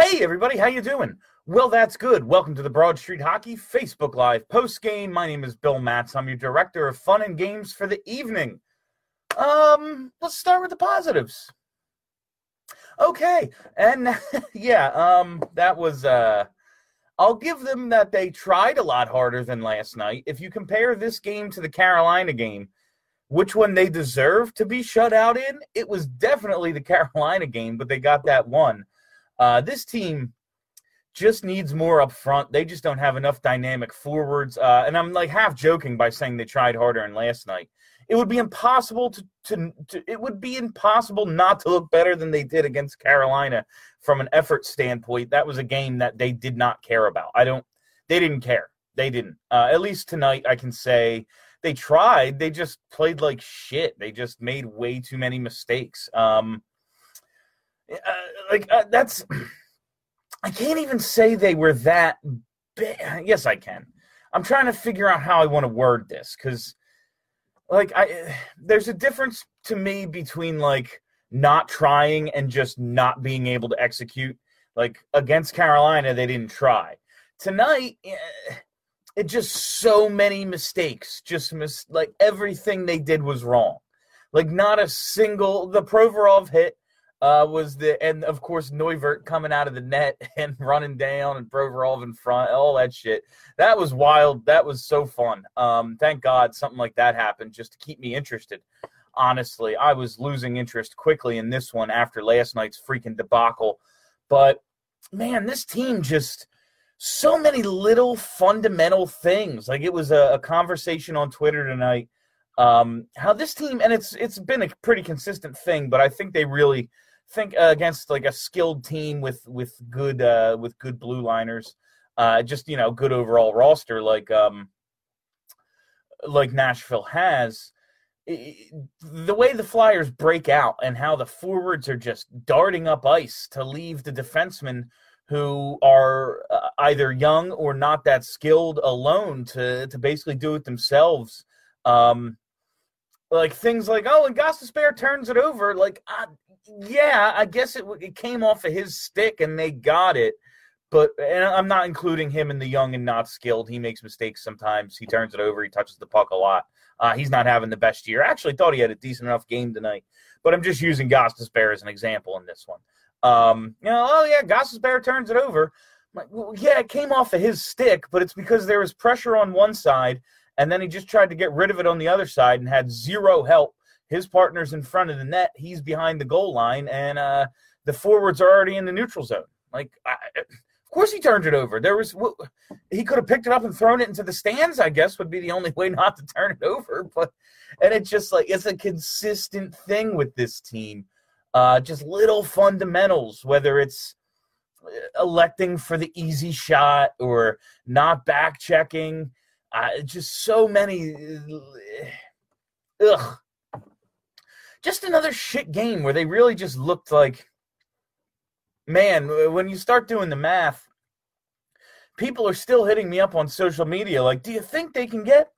Hey everybody, how you doing? Well, that's good. Welcome to the Broad Street Hockey Facebook Live post game. My name is Bill Matz. I'm your director of fun and games for the evening. Um, let's start with the positives. Okay, and yeah, um, that was uh, I'll give them that they tried a lot harder than last night. If you compare this game to the Carolina game, which one they deserve to be shut out in, it was definitely the Carolina game, but they got that one. Uh, this team just needs more up front. They just don't have enough dynamic forwards. Uh, and I'm like half joking by saying they tried harder in last night. It would be impossible to, to, to, it would be impossible not to look better than they did against Carolina from an effort standpoint. That was a game that they did not care about. I don't they didn't care. They didn't. Uh, at least tonight I can say they tried. They just played like shit. They just made way too many mistakes. Um, uh, like uh, that's I can't even say they were that bad. Yes, I can. I'm trying to figure out how I want to word this because, like, I there's a difference to me between like not trying and just not being able to execute. Like against Carolina, they didn't try. Tonight, eh, it just so many mistakes. Just mis- like everything they did was wrong. Like not a single the Provorov hit uh, was the and of course Neuvirth coming out of the net and running down and Provorov in front, all that shit. That was wild. That was so fun. Um, thank God something like that happened just to keep me interested. Honestly, I was losing interest quickly in this one after last night's freaking debacle. But man, this team just so many little fundamental things. Like it was a, a conversation on Twitter tonight. Um, how this team and it's it's been a pretty consistent thing, but I think they really think uh, against like a skilled team with with good uh, with good blue liners, uh, just you know good overall roster like um like Nashville has. the way the Flyers break out and how the forwards are just darting up ice to leave the defensemen who are uh, either young or not that skilled alone to to basically do it themselves. Um, like things like oh, and Gostisbehere turns it over. Like yeah, I guess it it came off of his stick and they got it. But and I'm not including him in the young and not skilled. He makes mistakes sometimes. He turns it over. He touches the puck a lot. Uh, he's not having the best year. I actually thought he had a decent enough game tonight, but I'm just using Gostisbehere as an example in this one. Um, you know, oh yeah, Gostisbehere turns it over. Like, well, yeah, it came off of his stick, but it's because there was pressure on one side, and then he just tried to get rid of it on the other side and had zero help his partner's in front of the net. He's behind the goal line, and uh, the forwards are already in the neutral zone. Like, I, of course, he turned it over. There was he could have picked it up and thrown it into the stands. I guess would be the only way not to turn it over. But and it's just like it's a consistent thing with this team. Uh, just little fundamentals, whether it's uh, electing for the easy shot or not back checking. Uh, just so many. Uh, ugh, just another shit game where they really just looked like man when you start doing the math people are still hitting me up on social media like do you think they can get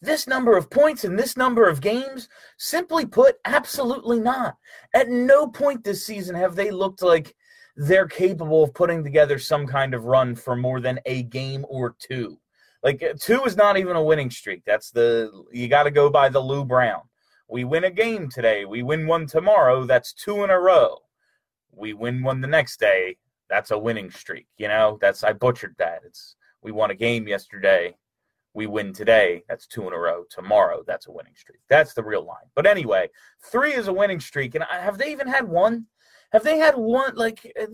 this number of points in this number of games? Simply put absolutely not. At no point this season have they looked like they're capable of putting together some kind of run for more than a game or two like two is not even a winning streak that's the you got to go by the lou brown we win a game today. We win one tomorrow. That's two in a row. We win one the next day. That's a winning streak. You know, that's I butchered that. It's we won a game yesterday. We win today. That's two in a row. Tomorrow, that's a winning streak. That's the real line. But anyway, three is a winning streak. And uh, have they even had one? Have they had one? Like, uh,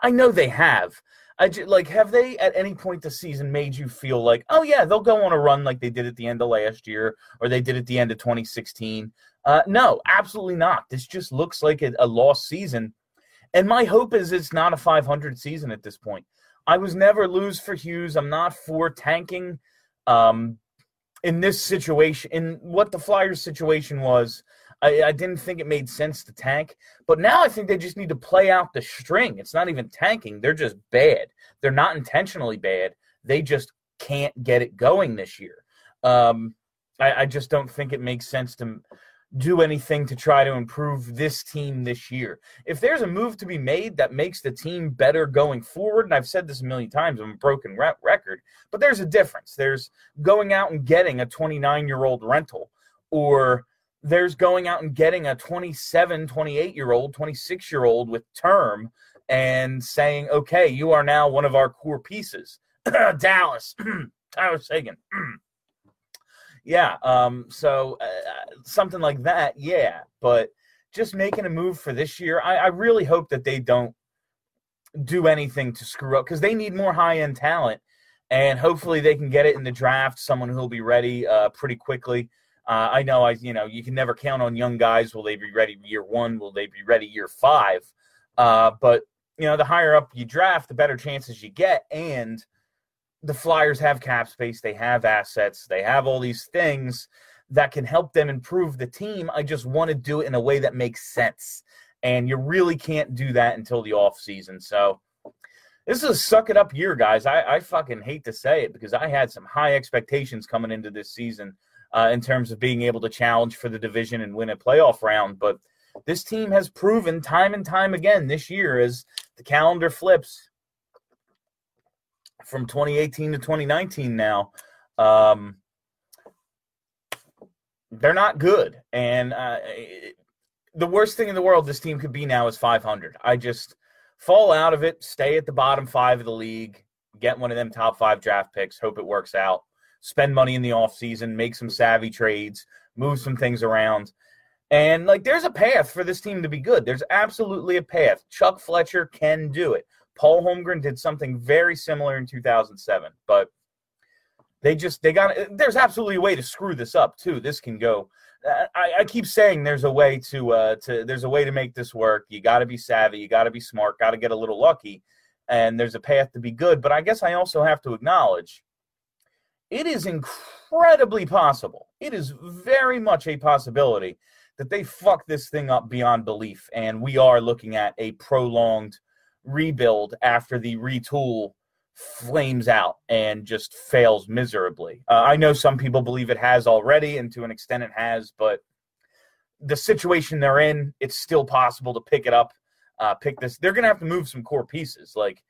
I know they have. I just, like have they at any point this season made you feel like oh yeah they'll go on a run like they did at the end of last year or they did at the end of 2016 uh, no absolutely not this just looks like a, a lost season And my hope is it's not a 500 season at this point. I was never lose for Hughes. I'm not for tanking. Um, in this situation, in what the Flyers situation was, I, I, didn't think it made sense to tank. But now I think they just need to play out the string. It's not even tanking, they're just bad. They're not intentionally bad. They just can't get it going this year. Um, I, I just don't think it makes sense to do anything to try to improve this team this year. If there's a move to be made that makes the team better going forward, and I've said this a million times, I'm a broken re- record, but there's a difference. There's going out and getting a 29 year old rental, or there's going out and getting a 27, 28 year old, 26 year old with term and saying, okay, you are now one of our core pieces. Dallas, Tyler Seguin. yeah. Um, so uh, something like that, yeah. But just making a move for this year, I, I really hope that they don't do anything to screw up because they need more high end talent. And hopefully they can get it in the draft, someone who'll be ready uh, pretty quickly. Uh, I know, I you know, you can never count on young guys. Will they be ready year one? Will they be ready year five? Uh, but you know, the higher up you draft, the better chances you get. And the Flyers have cap space, they have assets, they have all these things that can help them improve the team. I just want to do it in a way that makes sense. And you really can't do that until the off season. So this is a suck it up year, guys. I, I fucking hate to say it because I had some high expectations coming into this season uh, in terms of being able to challenge for the division and win a playoff round. But this team has proven time and time again this year as the calendar flips from 2018 to 2019 now. Um, they're not good. And uh, the worst thing in the world this team could be now is 500. I just fall out of it, stay at the bottom five of the league, get one of them top five draft picks, hope it works out, spend money in the offseason, make some savvy trades, move some things around. And like there's a path for this team to be good. There's absolutely a path. Chuck Fletcher can do it. Paul Holmgren did something very similar in 2007, but they just they got there's absolutely a way to screw this up too. This can go. I, I keep saying there's a way to uh, to there's a way to make this work. You got to be savvy. You got to be smart. Got to get a little lucky, and there's a path to be good. But I guess I also have to acknowledge it is incredibly possible. It is very much a possibility that they fuck this thing up beyond belief, and we are looking at a prolonged rebuild after the retool flames out and just fails miserably. Uh, I know some people believe it has already, and to an extent it has, but the situation they're in, it's still possible to pick it up, uh, pick this. They're going to have to move some core pieces like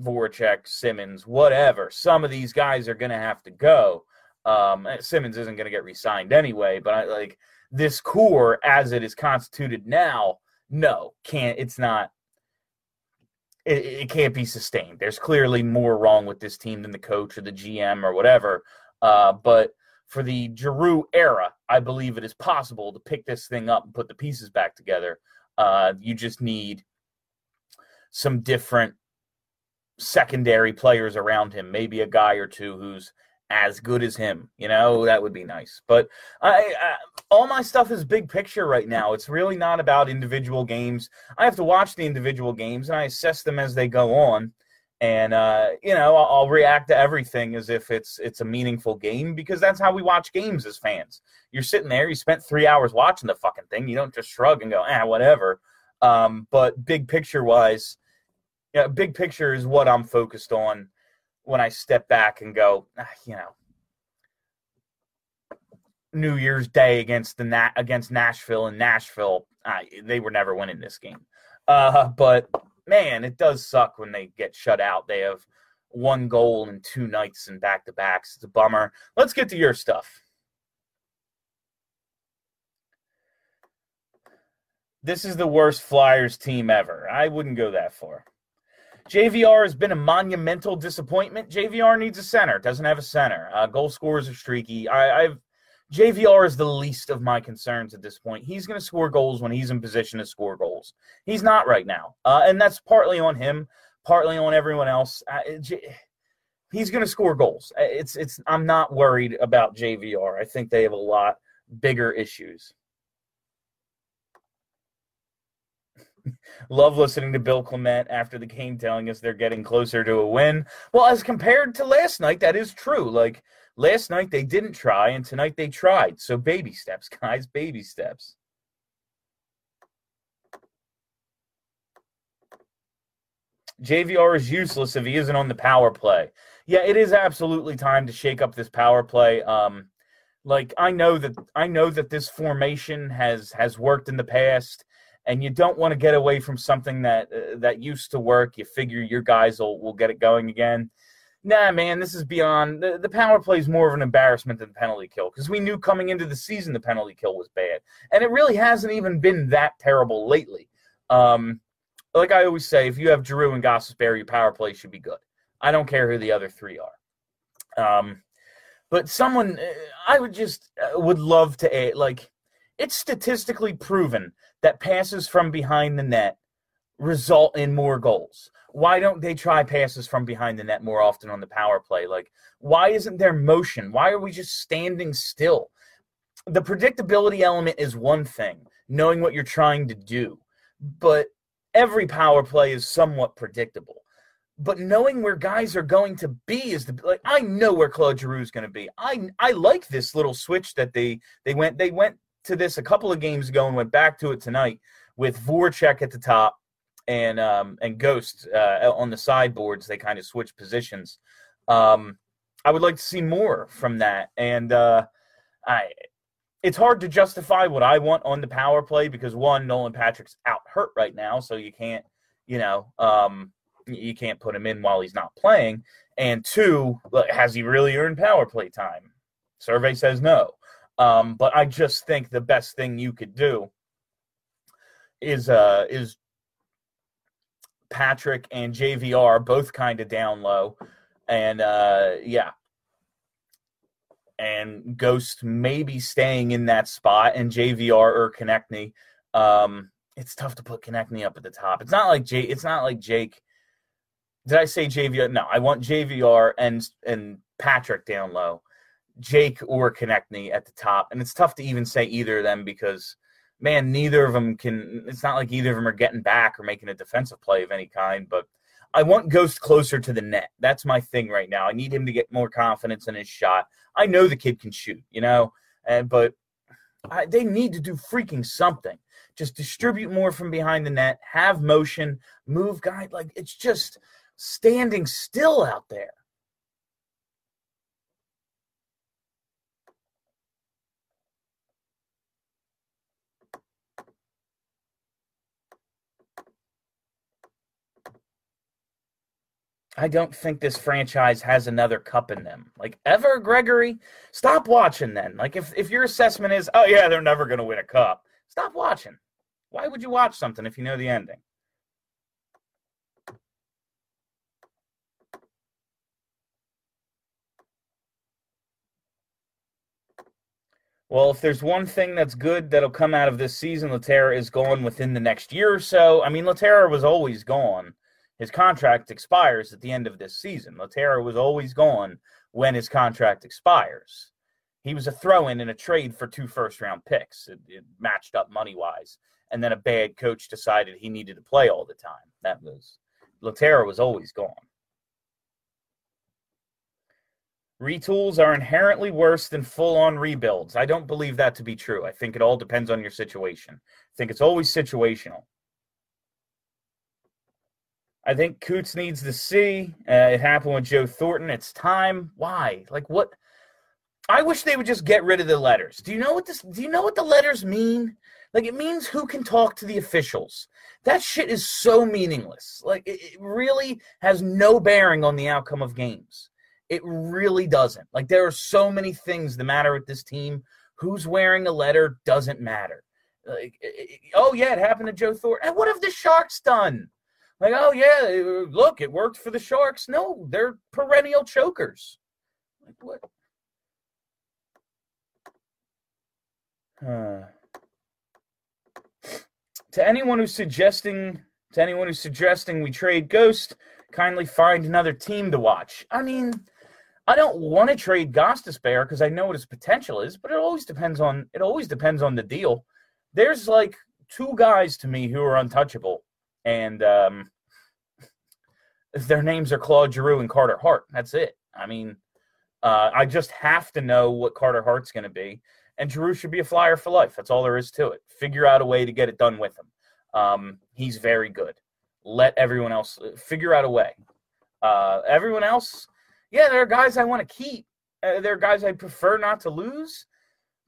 Voracek, Simmonds, whatever. Some of these guys are going to have to go. Um, Simmonds isn't going to get re-signed anyway, but I, like this core as it is constituted now no, can't. It's not. It, it can't be sustained. There's clearly more wrong with this team than the coach or the GM or whatever. Uh, but for the Giroux era, I believe it is possible to pick this thing up and put the pieces back together. Uh, you just need some different secondary players around him, maybe a guy or two who's as good as him. You know, that would be nice. But I, I, all my stuff is big picture right now. It's really not about individual games. I have to watch the individual games and I assess them as they go on. And uh, you know, I'll, I'll, react to everything as if it's it's a meaningful game because that's how we watch games as fans. You're sitting there, you spent three hours watching the fucking thing. You don't just shrug and go, ah, whatever. Um, but big picture wise, yeah, big picture is what I'm focused on when I step back and go, ah, you know, New Year's Day against the Nat against Nashville and Nashville, uh, they were never winning this game. Uh, but man, it does suck when they get shut out. They have one goal in two nights and back to backs. It's a bummer. Let's get to your stuff. This is the worst Flyers team ever. I wouldn't go that far. JVR has been a monumental disappointment. JVR needs a center. Doesn't have a center. Uh, goal scorers are streaky. I, I've JVR is the least of my concerns at this point. He's going to score goals when he's in position to score goals. He's not right now, uh, and that's partly on him, partly on everyone else. Uh, J- he's going to score goals. Uh, it's it's. I'm not worried about JVR. I think they have a lot bigger issues. Love listening to Bill Clement after the game telling us they're getting closer to a win. Well, as compared to last night, that is true. Like last night they didn't try, and tonight they tried. So baby steps, guys, baby steps. JVR is useless if he isn't on the power play. Yeah, it is absolutely time to shake up this power play. Um, like I know that I know that this formation has has worked in the past, and you don't want to get away from something that uh, that used to work. You figure your guys will will get it going again. Nah, man, this is beyond the, the power play is more of an embarrassment than the penalty kill because we knew coming into the season the penalty kill was bad, and it really hasn't even been that terrible lately. Um, like I always say, if you have Drew and Gostisbehere, your power play should be good. I don't care who the other three are. Um, but someone, uh, I would just uh, would love to like, it's statistically proven that passes from behind the net result in more goals. Why don't they try passes from behind the net more often on the power play? Like, why isn't there motion? Why are we just standing still? The predictability element is one thing, knowing what you're trying to do. But every power play is somewhat predictable. But knowing where guys are going to be is the like I know where Claude Giroux is going to be. I I like this little switch that they they went they went to this a couple of games ago and went back to it tonight with Voracek at the top and um and Ghost uh, on the sideboards. They kind of switch positions. Um, I would like to see more from that, and uh, I it's hard to justify what I want on the power play because one, Nolan Patrick's out hurt right now, so you can't, you know, um, you can't put him in while he's not playing. And two, has he really earned power play time? Survey says no. Um, but I just think the best thing you could do is uh is Patrick and JVR both kind of down low. And uh yeah, and Ghost maybe staying in that spot, and JVR or Konecny. Um, it's tough to put Konecny up at the top. It's not like J. It's not like Jake. Did I say JVR? No, I want JVR and and Patrick down low, Jake or Konecny at the top, and it's tough to even say either of them because man, neither of them can. It's not like either of them are getting back or making a defensive play of any kind, but. I want Ghost closer to the net. That's my thing right now. I need him to get more confidence in his shot. I know the kid can shoot, you know, and but I, they need to do freaking something. Just distribute more from behind the net, have motion, move guy. Like it's just standing still out there. I don't think this franchise has another cup in them. Like ever, Gregory, stop watching then. Like if, if your assessment is, oh yeah, they're never gonna win a cup, stop watching. Why would you watch something if you know the ending? Well, if there's one thing that's good that'll come out of this season, Lehtera is gone within the next year or so. I mean, Lehtera was always gone his contract expires at the end of this season. Lehtera was always gone when his contract expires. He was a throw in in a trade for two first round picks. It, it matched up money wise. And then a bad coach decided he needed to play all the time. That was Lehtera was always gone. Retools are inherently worse than full on rebuilds. I don't believe that to be true. I think it all depends on your situation. I think it's always situational. I think Coots needs to see. Uh, it happened with Joe Thornton. It's time. Why? Like what? I wish they would just get rid of the letters. Do you know what this? Do you know what the letters mean? Like it means who can talk to the officials. That shit is so meaningless. Like it, it really has no bearing on the outcome of games. It really doesn't. Like there are so many things that matter with this team. Who's wearing a letter doesn't matter. Like, it, oh yeah, it happened to Joe Thornton. And what have the Sharks done? Like, oh yeah, look, it worked for the Sharks. No, they're perennial chokers. Like what? To anyone who's suggesting to anyone who's suggesting we trade Ghost, kindly find another team to watch. I mean, I don't want to trade Gostisbehere because I know what his potential is, but it always depends on it always depends on the deal. There's like two guys to me who are untouchable, and um, their names are Claude Giroux and Carter Hart. That's it. I mean, uh, I just have to know what Carter Hart's going to be, and Giroux should be a flyer for life. That's all there is to it. Figure out a way to get it done with him. Um, he's very good. Let everyone else uh, figure out a way. Uh, everyone else, yeah, there are guys I want to keep. Uh, there are guys I prefer not to lose.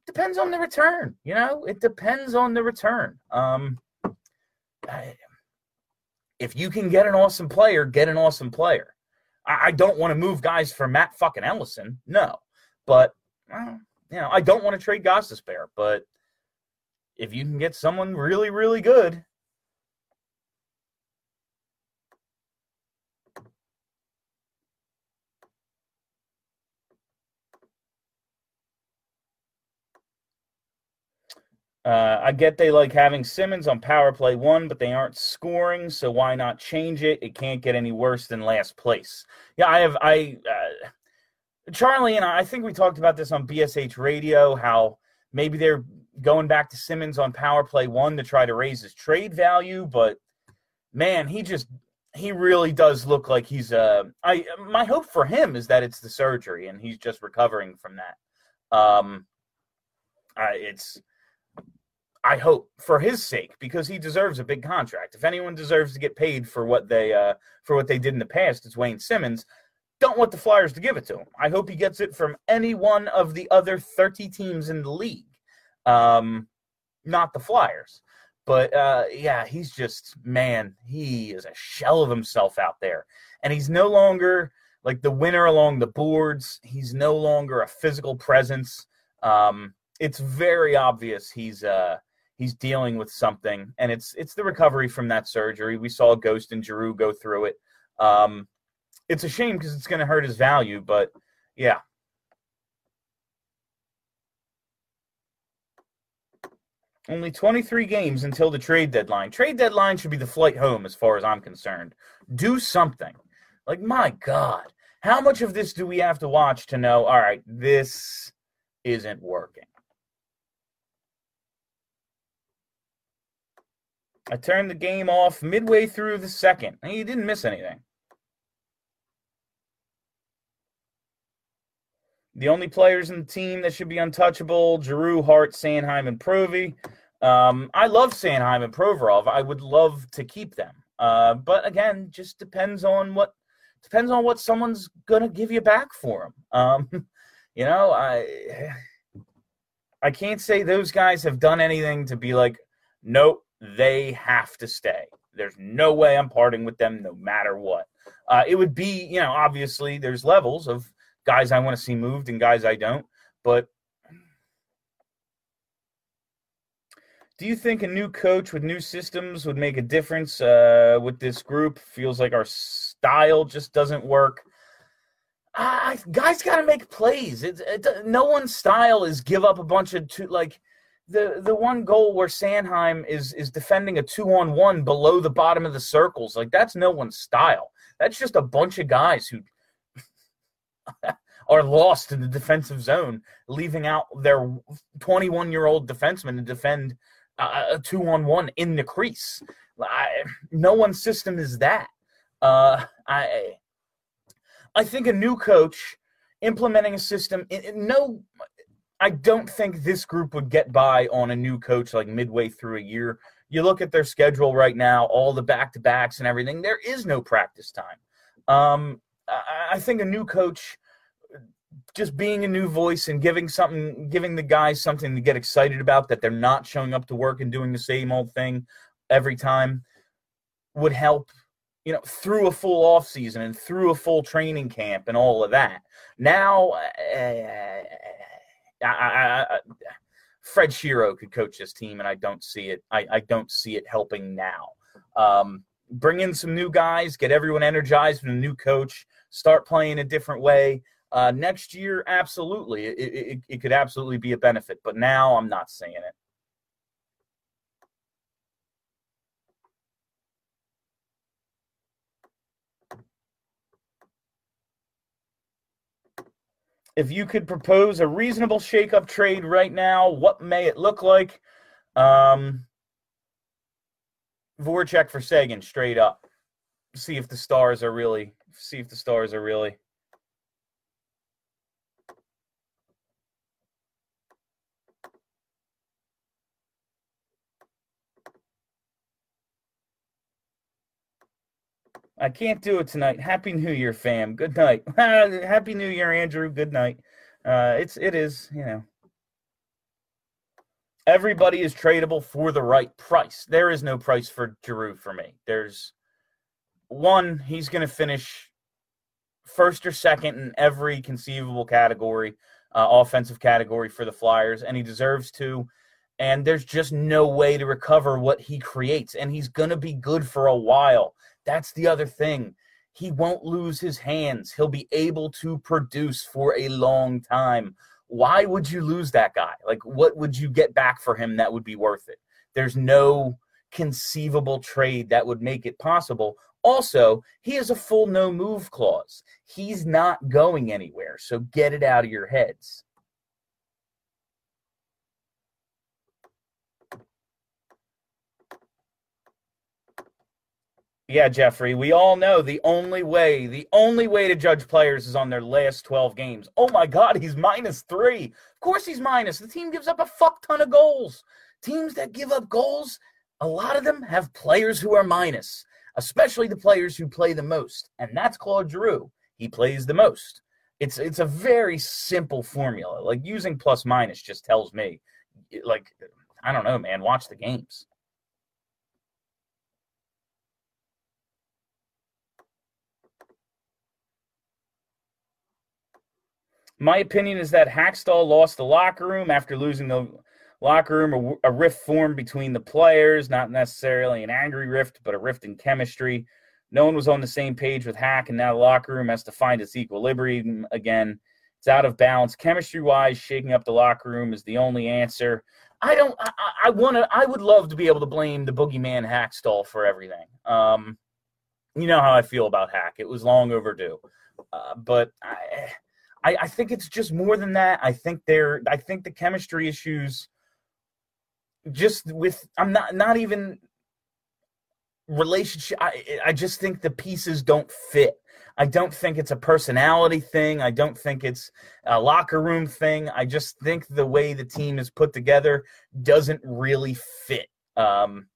Depends on the return, you know. It depends on the return. Um, I, if you can get an awesome player, get an awesome player. I, I don't want to move guys for Matt fucking Ellison, no. But well, you know, I don't want to trade Gostisbehere, but if you can get someone really, really good, Uh, I get they like having Simmonds on power play one, but they aren't scoring, so why not change it? It can't get any worse than last place. Yeah, I have I uh, Charlie and I, I think we talked about this on BSH radio how maybe they're going back to Simmonds on power play one to try to raise his trade value, but man, he just he really does look like he's uh I my hope for him is that it's the surgery and he's just recovering from that. Um I, it's I hope for his sake because he deserves a big contract. If anyone deserves to get paid for what they uh, for what they did in the past, it's Wayne Simmonds. Don't want the Flyers to give it to him. I hope he gets it from any one of the other 30 teams in the league, um, not the Flyers. But uh, yeah, he's just man, he is a shell of himself out there, and he's no longer like the winner along the boards. He's no longer a physical presence. Um, it's very obvious he's uh, he's dealing with something, and it's it's the recovery from that surgery. We saw Ghost and Giroux go through it. Um, it's a shame because it's going to hurt his value, but yeah. Only 23 games until the trade deadline. Trade deadline should be the flight home, as far as I'm concerned. Do something. Like, my God, how much of this do we have to watch to know, all right, this isn't working? I turned the game off midway through the second. You didn't miss anything. The only players in the team that should be untouchable: Giroux, Hart, Sanheim, and Provy. Um, I love Sanheim and Provorov. I would love to keep them, uh, but again, just depends on what depends on what someone's gonna give you back for them. Um, you know, I I can't say those guys have done anything to be like, nope, they have to stay. There's no way I'm parting with them no matter what. Uh, it would be, you know, obviously there's levels of guys I want to see moved and guys I don't. But do you think a new coach with new systems would make a difference uh, with this group? Feels like our style just doesn't work. Uh, guys got to make plays. It, it, no one's style is give up a bunch of two, like the the one goal where Sanheim is is defending a two on one below the bottom of the circles, like that's no one's style. That's just a bunch of guys who are lost in the defensive zone, leaving out their 21 year old defenseman to defend a two on one in the crease. I, no one's system is that. Uh, I I think a new coach implementing a system. No, I don't think this group would get by on a new coach like midway through a year. You look at their schedule right now, all the back to backs and everything. There is no practice time. Um, I, think a new coach, just being a new voice and giving something, giving the guys something to get excited about that they're not showing up to work and doing the same old thing every time, would help you know, through a full off season and through a full training camp and all of that. Now, uh, I, I, I, Fred Shero could coach this team, and I don't see it. I, I don't see it helping now. Um, bring in some new guys, get everyone energized with a new coach, start playing a different way. Uh, next year, absolutely, it, it, it could absolutely be a benefit. But now, I'm not saying it. If you could propose a reasonable shakeup trade right now, what may it look like? Um, Voracek for Seguin straight up. See if the stars are really see if the stars are really I can't do it tonight. Happy New Year, fam. Good night. Happy New Year, Andrew. Good night. Uh, it's it is you know. Everybody is tradable for the right price. There is no price for Giroux for me. There's one. He's going to finish first or second in every conceivable category, uh, offensive category for the Flyers, and he deserves to. And there's just no way to recover what he creates, and he's going to be good for a while. That's the other thing. He won't lose his hands. He'll be able to produce for a long time. Why would you lose that guy? Like, what would you get back for him that would be worth it? There's no conceivable trade that would make it possible. Also, he has a full no move clause. He's not going anywhere. So get it out of your heads. Yeah, Jeffrey, we all know the only way, the only way to judge players is on their last 12 games. Oh my God, he's minus three. Of course he's minus. The team gives up a fuck ton of goals. Teams that give up goals, a lot of them have players who are minus, especially the players who play the most. And that's Claude Giroux. He plays the most. It's it's a very simple formula. Like using plus minus just tells me, like, I don't know, man, watch the games. My opinion is that Hakstol lost the locker room after losing the locker room. A, rift formed between the players, not necessarily an angry rift, but a rift in chemistry. No one was on the same page with Hack, and now the locker room has to find its equilibrium again. It's out of balance. Chemistry wise, shaking up the locker room is the only answer. I don't. I, I want to. I would love to be able to blame the boogeyman Hakstol for everything. Um, you know how I feel about Hack. It was long overdue, uh, but I, I, I think it's just more than that. I think they're I think the chemistry issues just with I'm not not even relationship I I just think the pieces don't fit. I don't think it's a personality thing. I don't think it's a locker room thing. I just think the way the team is put together doesn't really fit. Um,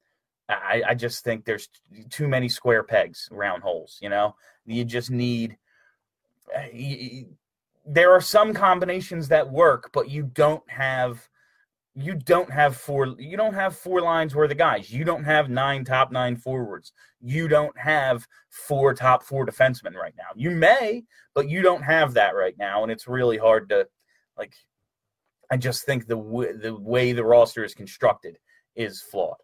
I, I just think there's too many square pegs, round holes. You know, you just need. You, there are some combinations that work, but you don't have you don't have four you don't have four lines worth of guys. You don't have nine top nine forwards. You don't have four top four defensemen right now. You may, but you don't have that right now, and it's really hard to like. I just think the w- the way the roster is constructed is flawed.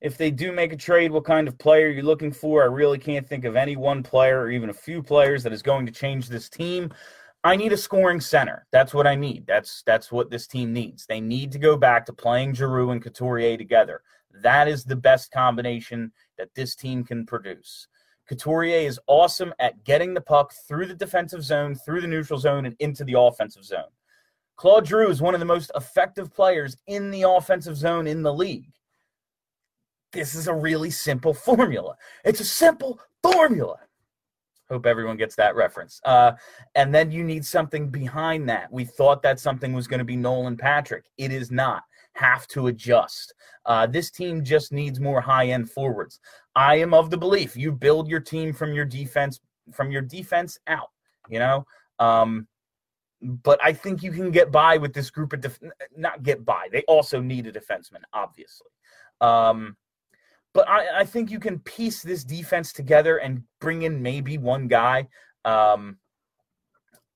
If they do make a trade, what kind of player are you're looking for. I really can't think of any one player or even a few players that is going to change this team. I need a scoring center. That's what I need. That's that's what this team needs. They need to go back to playing Giroux and Couturier together. That is the best combination that this team can produce. Couturier is awesome at getting the puck through the defensive zone, through the neutral zone, and into the offensive zone. Claude Giroux is one of the most effective players in the offensive zone in the league this is a really simple formula. It's a simple formula. Hope everyone gets that reference. Uh, and then you need something behind that. We thought that something was going to be Nolan Patrick. It is not. Have to adjust. Uh, this team just needs more high end forwards. I am of the belief you build your team from your defense from your defense out. You know, um, but I think you can get by with this group of def- not get by. They also need a defenseman, obviously. Um, but I, I, think you can piece this defense together and bring in maybe one guy, um,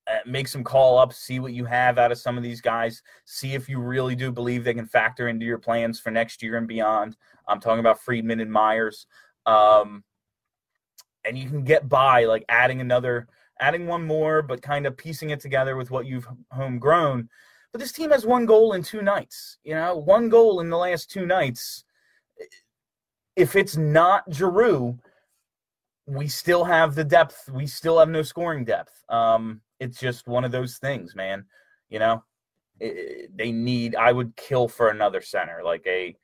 uh, make some call ups, see what you have out of some of these guys, see if you really do believe they can factor into your plans for next year and beyond. I'm talking about Friedman and Myers. Um, and you can get by like adding another, adding one more, but kind of piecing it together with what you've homegrown. But this team has one goal in two nights. You know, one goal in the last two nights if it's not Giroux, we still have the depth. We still have no scoring depth. Um, it's just one of those things, man. You know, it, they need. I would kill for another center, like a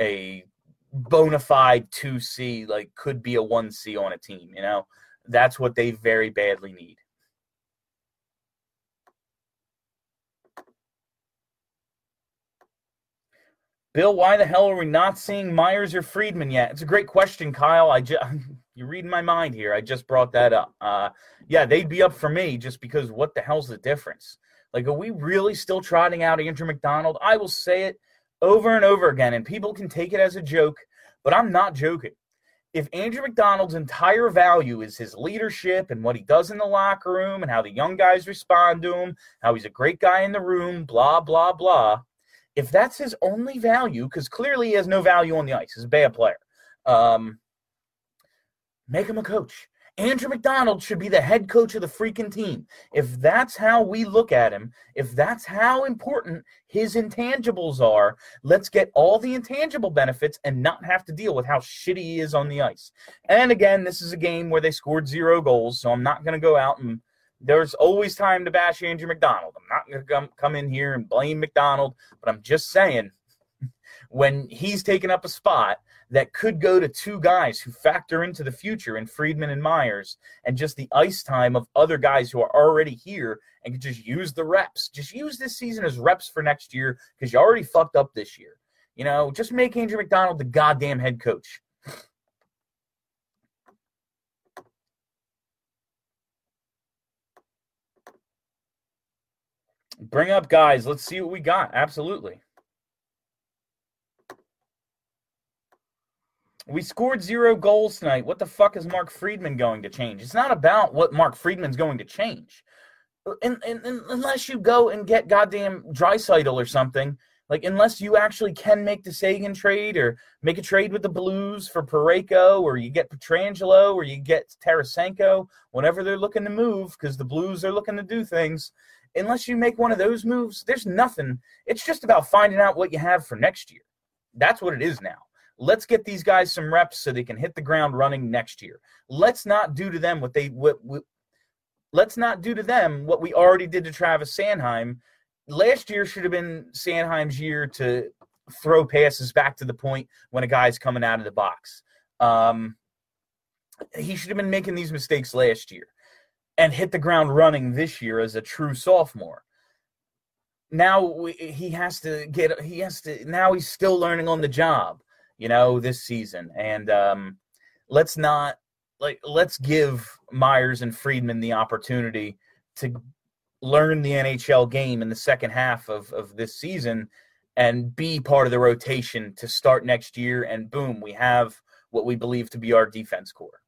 a bona fide two C, like could be a one C on a team. You know, that's what they very badly need. Bill, why the hell are we not seeing Myers or Friedman yet? It's a great question, Kyle. I just you're reading my mind here. I just brought that up. Uh, yeah, they'd be up for me just because what the hell's the difference? Like, are we really still trotting out Andrew McDonald? I will say it over and over again, and people can take it as a joke, but I'm not joking. If Andrew McDonald's entire value is his leadership and what he does in the locker room and how the young guys respond to him, how he's a great guy in the room, blah, blah, blah, if that's his only value, because clearly he has no value on the ice, he's a bad player, um, make him a coach. Andrew McDonald should be the head coach of the freaking team. If that's how we look at him, if that's how important his intangibles are, let's get all the intangible benefits and not have to deal with how shitty he is on the ice. And again, this is a game where they scored zero goals, so I'm not going to go out and there's always time to bash Andrew McDonald. I'm not going to come, come in here and blame McDonald, but I'm just saying when he's taken up a spot that could go to two guys who factor into the future in Friedman and Myers and just the ice time of other guys who are already here and can just use the reps. Just use this season as reps for next year because you already fucked up this year. You know, just make Andrew McDonald the goddamn head coach. Bring up guys. Let's see what we got. Absolutely. We scored zero goals tonight. What the fuck is Mark Friedman going to change? It's not about what Mark Friedman's going to change. And, unless you go and get goddamn Draisaitl or something, like unless you actually can make the Seguin trade or make a trade with the Blues for Parayko or you get Pietrangelo or you get Tarasenko, whenever they're looking to move, because the Blues are looking to do things. Unless you make one of those moves, there's nothing. It's just about finding out what you have for next year. That's what it is now. Let's get these guys some reps so they can hit the ground running next year. Let's not do to them what they what, what let's not do to them what we already did to Travis Sanheim. Last year should have been Sanheim's year to throw passes back to the point when a guy's coming out of the box. Um, he should have been making these mistakes last year and hit the ground running this year as a true sophomore. Now we, he has to get he has to now he's still learning on the job you know, this season. And um, let's not like let's give Myers and Friedman the opportunity to learn the NHL game in the second half of, of this season and be part of the rotation to start next year. And boom, we have what we believe to be our defense core.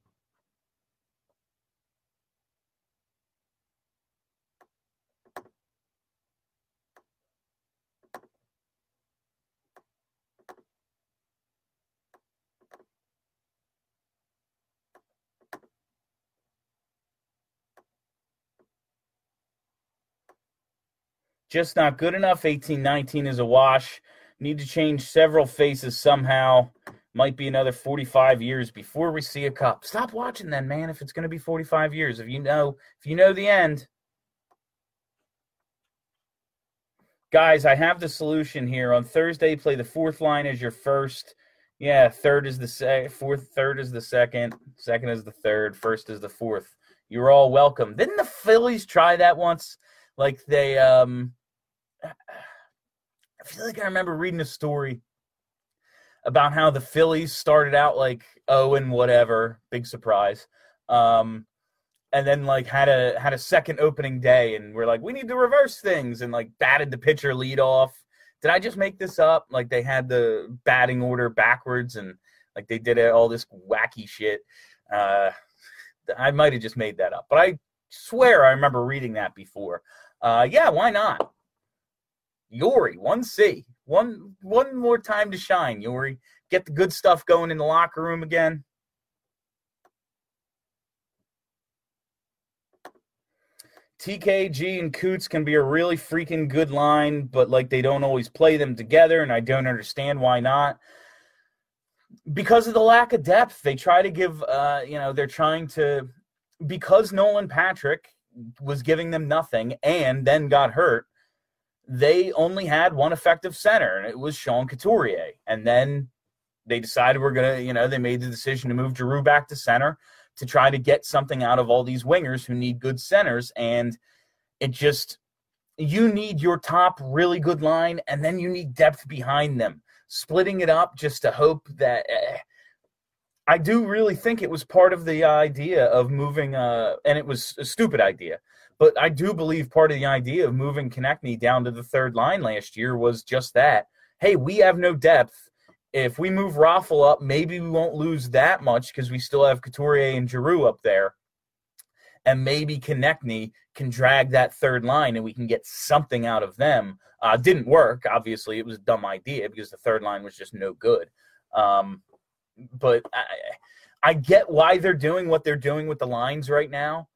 Just not good enough. 18 19 is a wash. Need to change several faces somehow. Might be another 45 years before we see a cup. Stop watching then, man, if it's going to be 45 years. If you know, if you know the end. Guys, I have the solution here. On Thursday, play the fourth line as your first. Yeah, third is the second, fourth, third is the second, second is the third, first is the fourth. You're all welcome. Didn't the Phillies try that once? Like they um I feel like I remember reading a story about how the Phillies started out like oh and whatever, big surprise. Um and then like had a had a second opening day and we're like we need to reverse things and like batted the pitcher lead off. Did I just make this up? Like they had the batting order backwards and like they did all this wacky shit. Uh I might have just made that up, but I swear I remember reading that before. Uh, yeah, why not? Jori, one C, one one more time to shine, Jori. Get the good stuff going in the locker room again. TKG and Coots can be a really freaking good line, but like they don't always play them together, and I don't understand why not. because of the lack of depth, they try to give, uh, you know, they're trying to, because Nolan Patrick was giving them nothing and then got hurt, they only had one effective center, and it was Sean Couturier. And then they decided we're going to, you know, they made the decision to move Giroux back to center to try to get something out of all these wingers who need good centers. And it just, you need your top really good line, and then you need depth behind them. Splitting it up just to hope that. Eh, I do really think it was part of the idea of moving, uh, and it was a stupid idea, but I do believe part of the idea of moving Konecny down to the third line last year was just that. Hey, we have no depth. If we move Raffl up, maybe we won't lose that much because we still have Couturier and Giroux up there and maybe Konecny can drag that third line and we can get something out of them. Uh, didn't work. Obviously, it was a dumb idea because the third line was just no good. Um, but I, I get why they're doing what they're doing with the lines right now.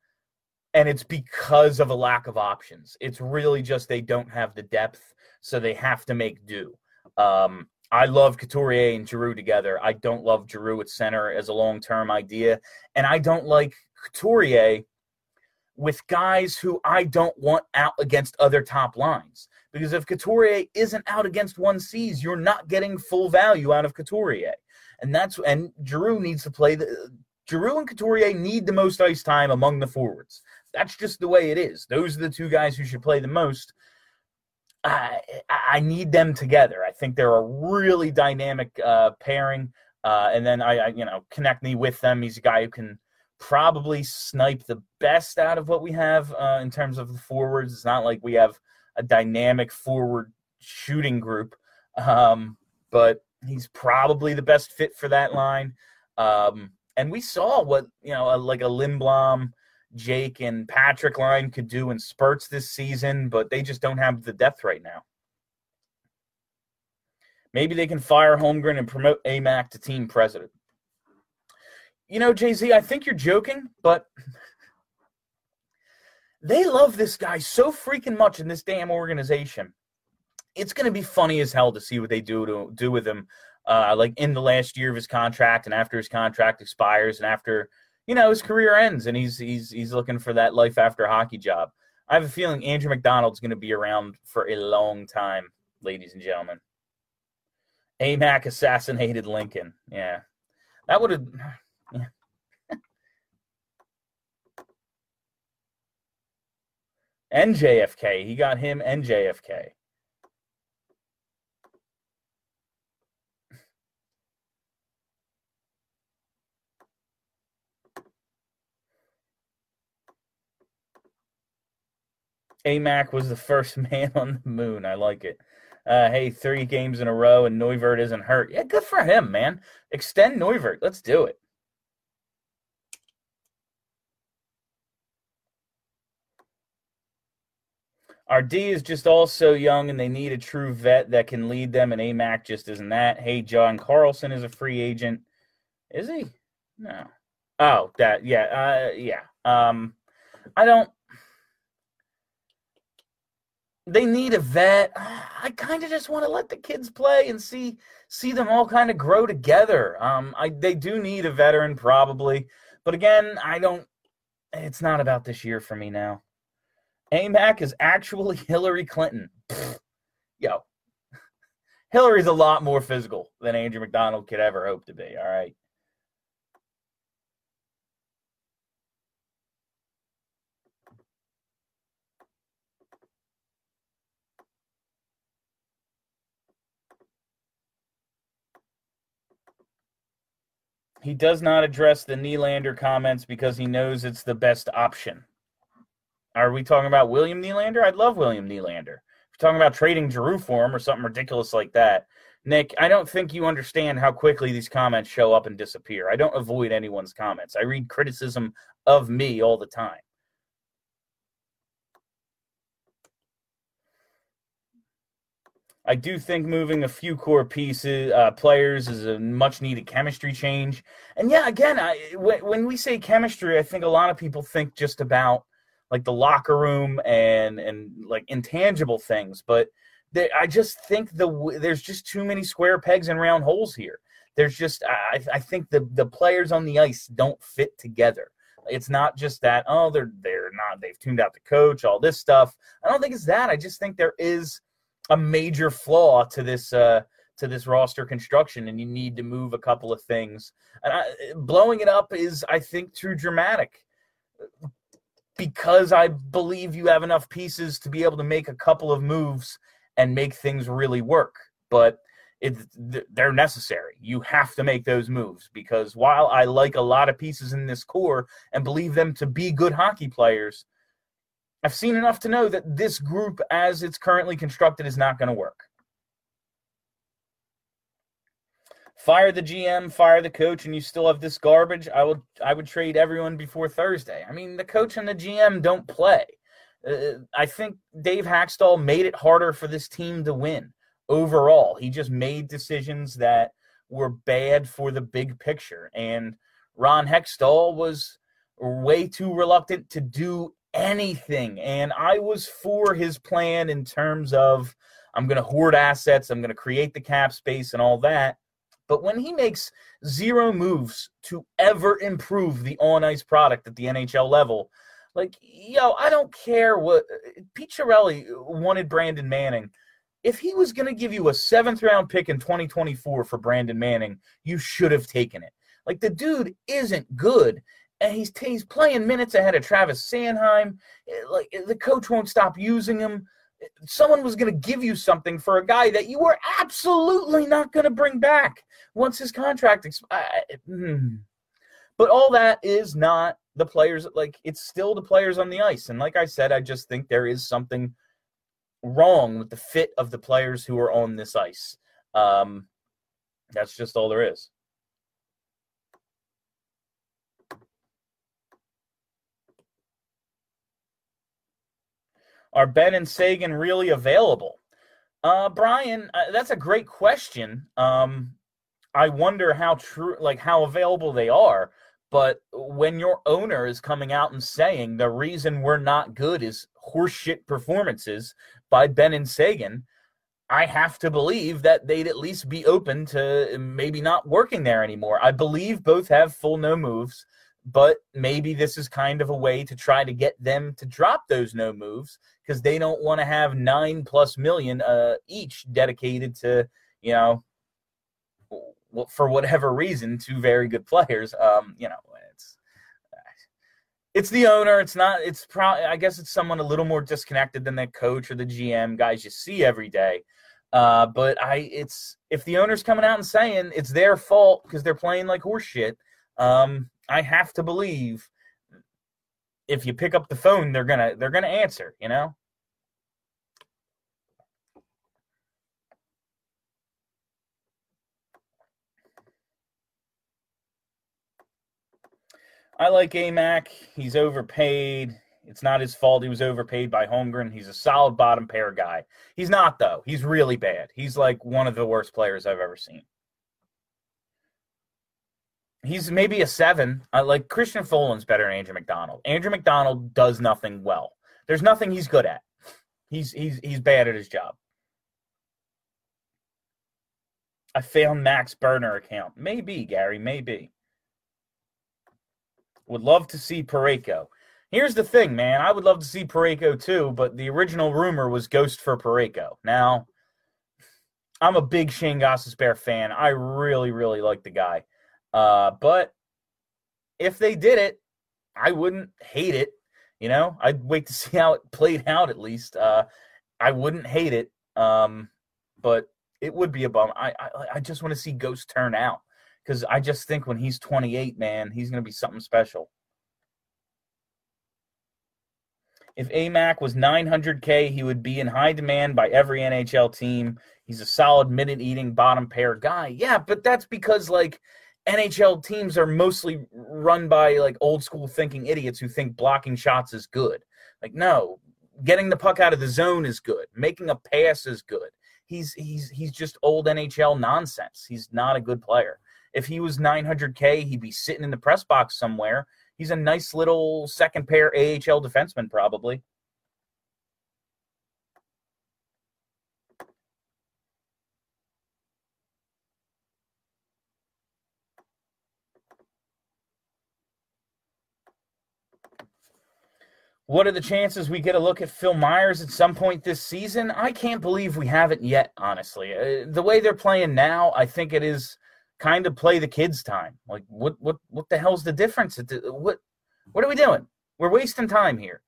And it's because of a lack of options. It's really just they don't have the depth, so they have to make do. Um, I love Couturier and Giroux together. I don't love Giroux at center as a long term idea. And I don't like Couturier with guys who I don't want out against other top lines. Because if Couturier isn't out against one C's, you're not getting full value out of Couturier. And that's and Giroux needs to play the Giroux and Couturier need the most ice time among the forwards. That's just the way it is. Those are the two guys who should play the most. I, I need them together. I think they're a really dynamic uh, pairing. Uh, and then I, I, you know, Konecny with them. He's a guy who can probably snipe the best out of what we have uh, in terms of the forwards. It's not like we have a dynamic forward shooting group, um, but he's probably the best fit for that line. Um, and we saw what you know, like a Lindblom, Jake, and Patrick line could do in spurts this season, but they just don't have the depth right now. Maybe they can fire Holmgren and promote AMAC to team president you know, Jay Z, I think you're joking, but they love this guy so freaking much in this damn organization. It's going to be funny as hell to see what they do to do with him, uh, like in the last year of his contract and after his contract expires and after you know his career ends and he's he's he's looking for that life after hockey job. I have a feeling Andrew McDonald's going to be around for a long time, ladies and gentlemen. AMAC assassinated Lincoln. Yeah, that would have yeah. and JFK. He got him and JFK. AMAC was the first man on the moon. I like it. Uh, hey, three games in a row and Neuvirth isn't hurt. Yeah, good for him, man. Extend Neuvirth. Let's do it. Our D is just all so young, and they need a true vet that can lead them. And AMAC just isn't that. Hey, John Carlson is a free agent. Is he? No. Oh, that yeah, uh, yeah. Um, I don't. They need a vet. I kind of just want to let the kids play and see see them all kind of grow together. Um, I they do need a veteran probably, but again, I don't. It's not about this year for me now. AMAC is actually Hillary Clinton. yo, Hillary's a lot more physical than Andrew McDonald could ever hope to be. All right. He does not address the Nylander comments because he knows it's the best option. Are we talking about William Nylander? I'd love William Nylander. If you're talking about trading Giroux for him or something ridiculous like that, Nick, I don't think you understand how quickly these comments show up and disappear. I don't avoid anyone's comments. I read criticism of me all the time. I do think moving a few core pieces, uh, players, is a much needed chemistry change. And yeah, again, I, when we say chemistry, I think a lot of people think just about like the locker room and and like intangible things but they, i just think the there's just too many square pegs and round holes here There's just I, I think the the players on the ice don't fit together. It's not just that oh they're they're not they've tuned out the coach all this stuff. I don't think it's that. I just think there is a major flaw to this uh, to this roster construction, and you need to move a couple of things. And I, blowing it up is I think too dramatic because I believe you have enough pieces to be able to make a couple of moves and make things really work. But it, they're necessary. You have to make those moves because while I like a lot of pieces in this core and believe them to be good hockey players, I've seen enough to know that this group, as it's currently constructed, is not going to work. Fire the GM, fire the coach, and you still have this garbage. I would I would trade everyone before Thursday. I mean, the coach and the GM don't play. Uh, I think Dave Hakstol made it harder for this team to win overall. He just made decisions that were bad for the big picture. And Ron Hextall was way too reluctant to do anything. And I was for his plan in terms of I'm going to hoard assets, I'm going to create the cap space and all that. But when he makes zero moves to ever improve the on ice product at the NHL level, like, yo, I don't care what Pete Chiarelli wanted Brandon Manning if he was going to give you a seventh round pick in 2024 for Brandon Manning, you should have taken it. Like the dude isn't good, and he's he's playing minutes ahead of Travis Sanheim. Eh, like eh, the coach won't stop using him. Someone was going to give you something for a guy that you were absolutely not going to bring back once his contract expires. Hmm. But all that is not the players. Like it's still the players on the ice, and like I said, I just think there is something wrong with the fit of the players who are on this ice. Um, that's just all there is. Are Benn and Seguin really available? Uh, Brian, uh, that's a great question. Um, I wonder how true, like how available they are. But when your owner is coming out and saying the reason we're not good is horseshit performances by Benn and Seguin, I have to believe that they'd at least be open to maybe not working there anymore. I believe both have full no moves, but maybe this is kind of a way to try to get them to drop those no moves because they don't want to have nine plus million uh, each dedicated to, you know, for whatever reason, two very good players. Um, you know, it's it's the owner. It's not. It's probably. I guess it's someone a little more disconnected than the coach or the GM guys you see every day. Uh, but I, it's if the owner's coming out and saying it's their fault because they're playing like horseshit. Um, I have to believe if you pick up the phone, they're gonna they're gonna answer. You know. I like Amac. He's overpaid. It's not his fault. He was overpaid by Holmgren. He's a solid bottom pair guy. He's not though. He's really bad. He's like one of the worst players I've ever seen. He's maybe a seven. I like Christian Folin's better than Andrew McDonald. Andrew McDonald does nothing well. There's nothing he's good at. He's he's he's bad at his job. I found Max burner account. Maybe, Gary, maybe. Would love to see Parayko. Here's the thing, man. I would love to see Parayko too, but the original rumor was Ghost for Parayko. Now, I'm a big Shane Gostisbehere fan. I really, really like the guy. Uh, but if they did it, I wouldn't hate it. You know, I'd wait to see how it played out at least. Uh, I wouldn't hate it. Um, but it would be a bum. I, I, I just want to see Ghost turn out because I just think when he's 28, man, he's going to be something special. If Amac was 900K, he would be in high demand by every NHL team. He's a solid minute eating bottom pair guy. Yeah, but that's because like NHL teams are mostly run by like old school thinking idiots who think blocking shots is good. Like no, getting the puck out of the zone is good. Making a pass is good. He's he's he's just old NHL nonsense. He's not a good player. If he was 900K, he'd be sitting in the press box somewhere. He's a nice little second pair AHL defenseman, probably. What are the chances we get a look at Phil Myers at some point this season? I can't believe we haven't yet, honestly. Uh, the way they're playing now, I think it is kind of play the kids' time. Like, what, what, what the hell's the difference? What, what are we doing? We're wasting time here.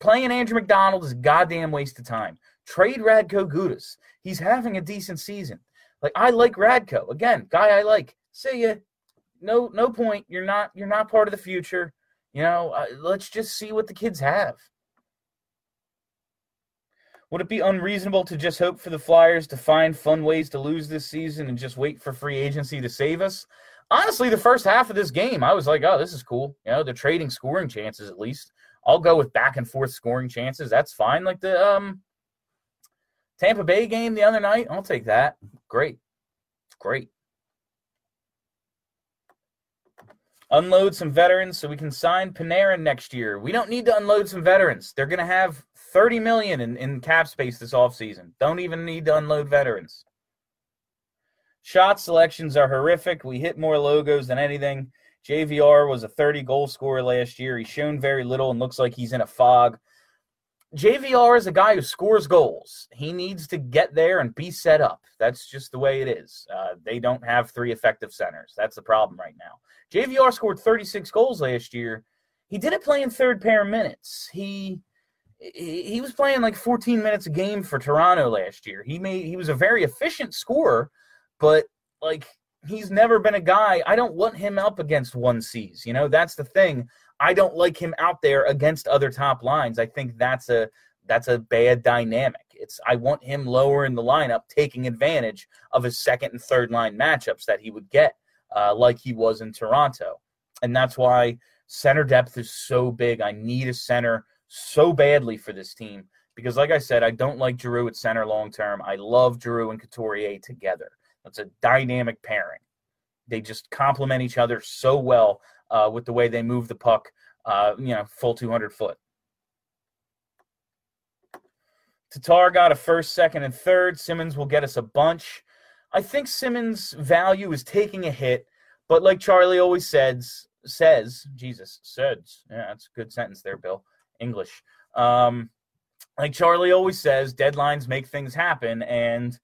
Playing Andrew McDonald is a goddamn waste of time. Trade Radko Gudas. He's having a decent season. Like, I like Radko. Again, guy I like. See ya. No, no point. You're not. You're not part of the future you know, uh, let's just see what the kids have. Would it be unreasonable to just hope for the Flyers to find fun ways to lose this season and just wait for free agency to save us? Honestly, the first half of this game, I was like, oh, this is cool. You know, they're trading scoring chances at least. I'll go with back and forth scoring chances. That's fine. Like the um Tampa Bay game the other night, I'll take that. Great. Great. unload some veterans so we can sign Panarin next year. We don't need to unload some veterans. They're going to have 30 million in, in cap space this offseason. Don't even need to unload veterans. Shot selections are horrific. We hit more logos than anything. JVR was a 30 goal scorer last year. He's shown very little and looks like he's in a fog. JVR is a guy who scores goals. He needs to get there and be set up. That's just the way it is. Uh, they don't have three effective centers. That's the problem right now. JVR scored 36 goals last year. He didn't play in third pair minutes. He he was playing like 14 minutes a game for Toronto last year. He made he was a very efficient scorer, but like he's never been a guy. I don't want him up against one C's. You know, that's the thing. I don't like him out there against other top lines. I think that's a that's a bad dynamic. It's I want him lower in the lineup, taking advantage of his second and third line matchups that he would get, uh, like he was in Toronto, and that's why center depth is so big. I need a center so badly for this team because, like I said, I don't like Giroux at center long term. I love Giroux and Couturier together. That's a dynamic pairing. They just complement each other so well uh, with the way they move the puck, uh, you know, full 200 foot. Tatar got a first, second, and third. Simmonds will get us a bunch. I think Simmonds' value is taking a hit, but like Charlie always says, says Jesus says, yeah, that's a good sentence there, Bill. English. Um, like Charlie always says, deadlines make things happen, and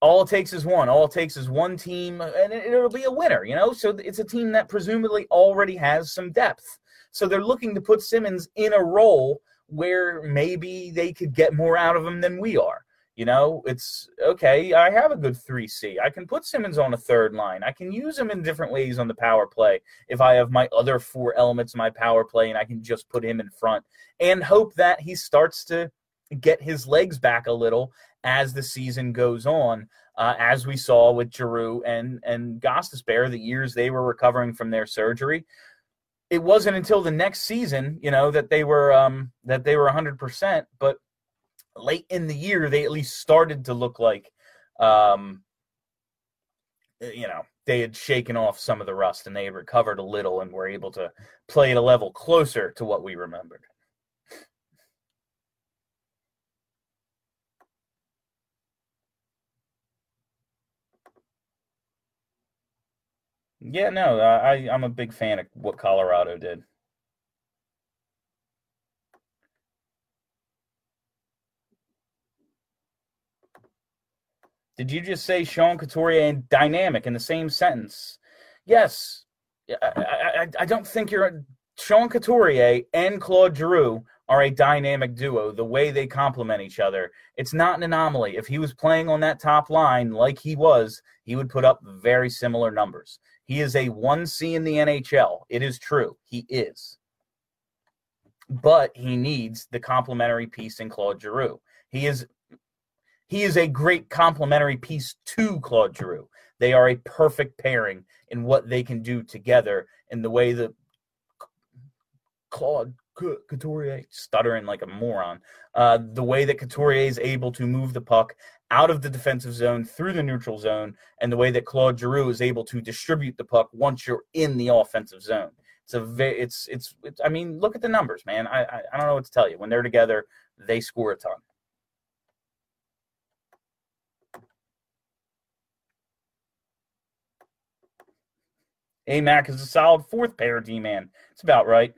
all it takes is one. All it takes is one team, and it'll be a winner, you know? So it's a team that presumably already has some depth. So they're looking to put Simmonds in a role where maybe they could get more out of him than we are. You know, it's okay. I have a good 3C. I can put Simmonds on a third line. I can use him in different ways on the power play if I have my other four elements in my power play and I can just put him in front and hope that he starts to get his legs back a little as the season goes on, uh, as we saw with Giroux and and Gostisbehere, the years they were recovering from their surgery. It wasn't until the next season, you know, that they were um, that they were 100. percent But late in the year, they at least started to look like, um, you know, they had shaken off some of the rust and they recovered a little and were able to play at a level closer to what we remembered. Yeah, no, I I'm a big fan of what Colorado did. Did you just say Sean Couturier and dynamic in the same sentence? Yes. I, I, I don't think you're Sean Couturier and Claude Giroux are a dynamic duo. The way they complement each other, it's not an anomaly. If he was playing on that top line like he was, he would put up very similar numbers. He is a 1C in the NHL. It is true. He is. But he needs the complementary piece in Claude Giroux. He is he is a great complementary piece to Claude Giroux. They are a perfect pairing in what they can do together in the way that Claude Couturier, stuttering like a moron, uh, the way that Couturier is able to move the puck out of the defensive zone through the neutral zone, and the way that Claude Giroux is able to distribute the puck once you're in the offensive zone. It's a very, it's, it's, it's I mean, look at the numbers, man. I, I, I don't know what to tell you. When they're together, they score a ton. AMAC is a solid fourth pair D man. It's about right.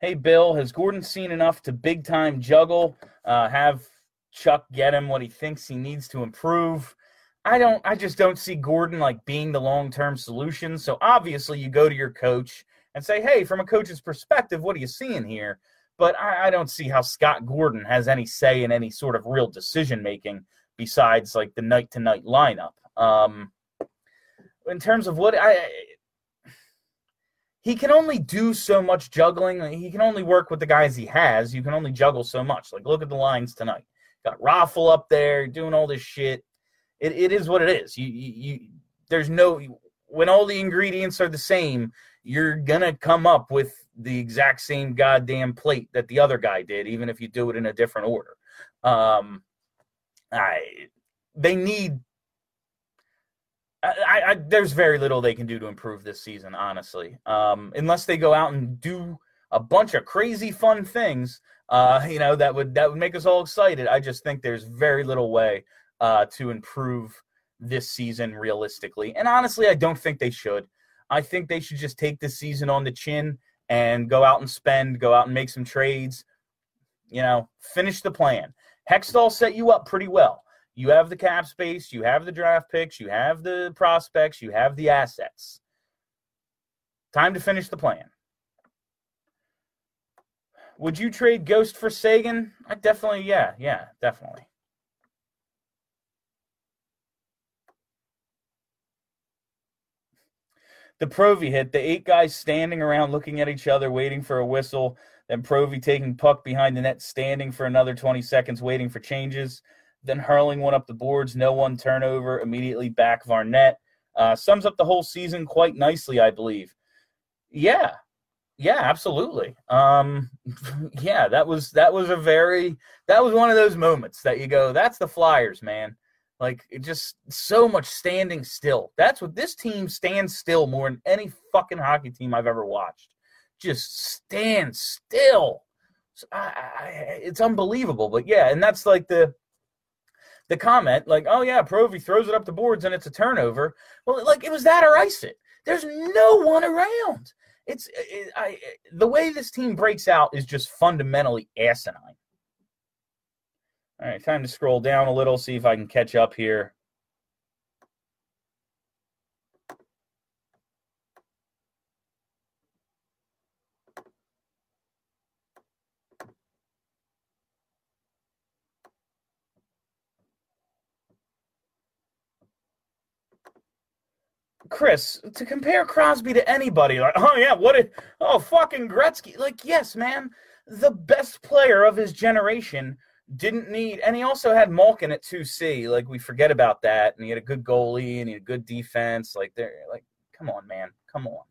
Hey, Bill, has Gordon seen enough to big time juggle? Uh, have Chuck get him what he thinks he needs to improve? I don't. I just don't see Gordon like being the long term solution. So obviously, you go to your coach and say, "Hey, from a coach's perspective, what are you seeing here?" But I, I don't see how Scott Gordon has any say in any sort of real decision making besides like the night to night lineup. Um, in terms of what I, he can only do so much juggling. He can only work with the guys he has. You can only juggle so much. Like look at the lines tonight. Got Raffl up there doing all this shit it, it is what it is. You, you, you there's no when all the ingredients are the same, you're gonna come up with the exact same goddamn plate that the other guy did, even if you do it in a different order. Um, I they need. I, I, there's very little they can do to improve this season, honestly. Um, unless they go out and do a bunch of crazy fun things, uh, you know, that would that would make us all excited. I just think there's very little way uh, to improve this season realistically. And honestly, I don't think they should. I think they should just take this season on the chin and go out and spend, go out and make some trades. You know, finish the plan. Hextall set you up pretty well. You have the cap space, you have the draft picks, you have the prospects, you have the assets. Time to finish the plan. Would you trade Ghost for Seguin? I definitely, yeah, yeah, definitely. The Provy hit, the eight guys standing around looking at each other, waiting for a whistle. Then Provy taking puck behind the net, standing for another 20 seconds, waiting for changes. Then hurling one up the boards, no one turnover, immediately back of Varnett. Uh, sums up the whole season quite nicely, I believe. Yeah, yeah, absolutely. Um, yeah, that was that was a very that was one of those moments that you go, that's the Flyers, man. Like just so much standing still. That's what this team stands still more than any fucking hockey team I've ever watched. Just stand still. So I, I, it's unbelievable. But yeah, and that's like the the comment, like, oh yeah, Provy throws it up the boards and it's a turnover. Well, like it was that or ice it. There's no one around. It's it, I, the way this team breaks out is just fundamentally asinine. All right, time to scroll down a little, see if I can catch up here. Chris, to compare Crosby to anybody, like, oh yeah, what a, oh fucking Gretzky, like yes, man, the best player of his generation didn't need, and he also had Malkin at two C. Like we forget about that, and he had a good goalie and he had a good defense. Like they're like, come on, man, come on,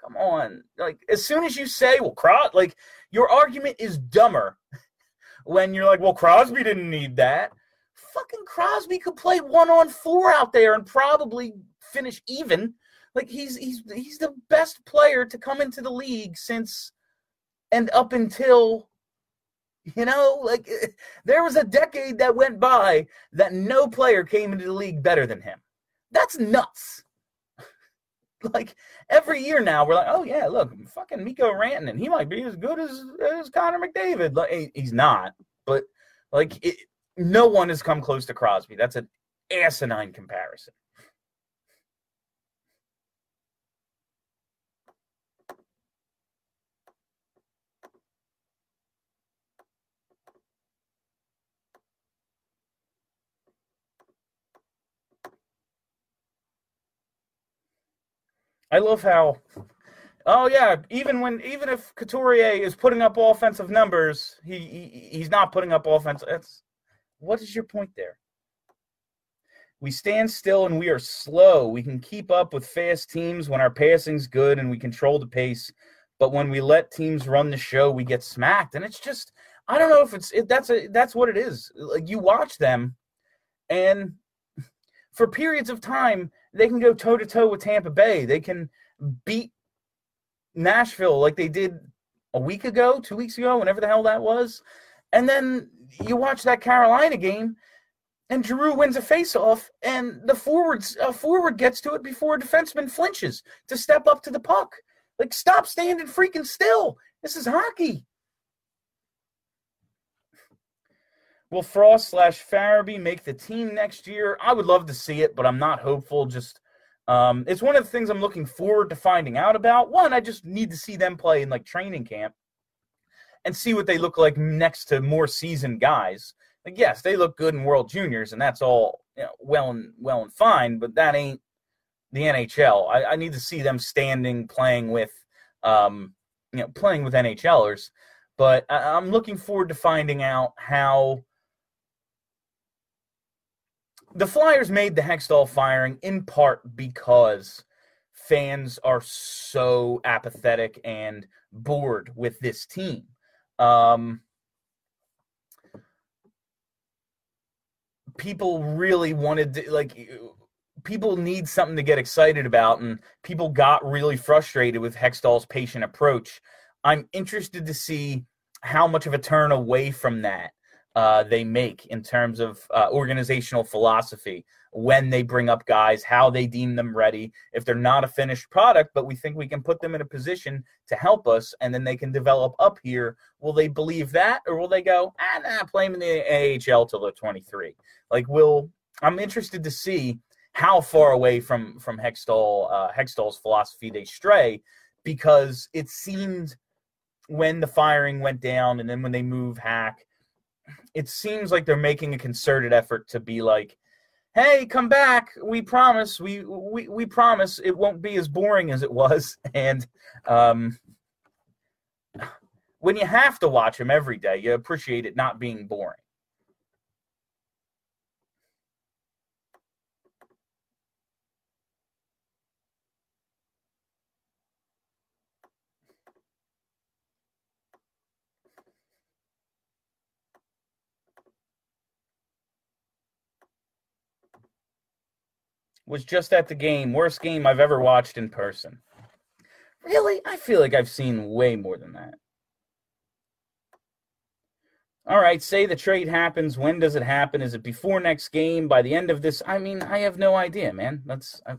come on. Like as soon as you say, well, Cros, like your argument is dumber when you're like, well, Crosby didn't need that. Fucking Crosby could play one on four out there and probably finish even. Like he's he's he's the best player to come into the league since and up until you know, like there was a decade that went by that no player came into the league better than him. That's nuts. like every year now, we're like, oh yeah, look, fucking Mikko Rantanen, he might be as good as as Connor McDavid. Like he's not, but like it, no one has come close to Crosby. That's an asinine comparison. I love how. Oh yeah, even when even if Couturier is putting up offensive numbers, he, he he's not putting up offense. That's what is your point there? We stand still and we are slow. We can keep up with fast teams when our passing's good and we control the pace. But when we let teams run the show, we get smacked. And it's just I don't know if it's it, that's a that's what it is. Like you watch them, and for periods of time, they can go toe to toe with Tampa Bay. They can beat Nashville like they did a week ago, two weeks ago, whenever the hell that was. And then you watch that Carolina game, and Giroux wins a faceoff, and the forwards uh, forward gets to it before a defenseman flinches to step up to the puck. Like, stop standing freaking still. This is hockey. Will Frost slash Farabee make the team next year? I would love to see it, but I'm not hopeful. Just um, it's one of the things I'm looking forward to finding out about. One, I just need to see them play in like training camp and see what they look like next to more seasoned guys. Like, yes, they look good in World Juniors, and that's all you know, well and well and fine, but that ain't the NHL. I, I need to see them standing, playing with, um, you know, playing with NHLers. But I, I'm looking forward to finding out how the Flyers made the Hextall firing in part because fans are so apathetic and bored with this team. Um, people really wanted to, like people need something to get excited about and people got really frustrated with Hextall's patient approach. I'm interested to see how much of a turn away from that uh, they make in terms of uh, organizational philosophy when they bring up guys, how they deem them ready. If they're not a finished product, but we think we can put them in a position to help us and then they can develop up here, will they believe that or will they go, ah, nah, play them in the AHL till they're 23? Like, will I'm interested to see how far away from from Hextall uh, Hextall's philosophy they stray because it seemed when the firing went down and then when they move Hack it seems like they're making a concerted effort to be like, "Hey, come back! We promise. We we we promise it won't be as boring as it was." And um, when you have to watch them every day, you appreciate it not being boring. Was just at the game. Worst game I've ever watched in person. Really? I feel like I've seen way more than that. All right, say the trade happens. When does it happen? Is it before next game? By the end of this? I mean, I have no idea, man. That's I,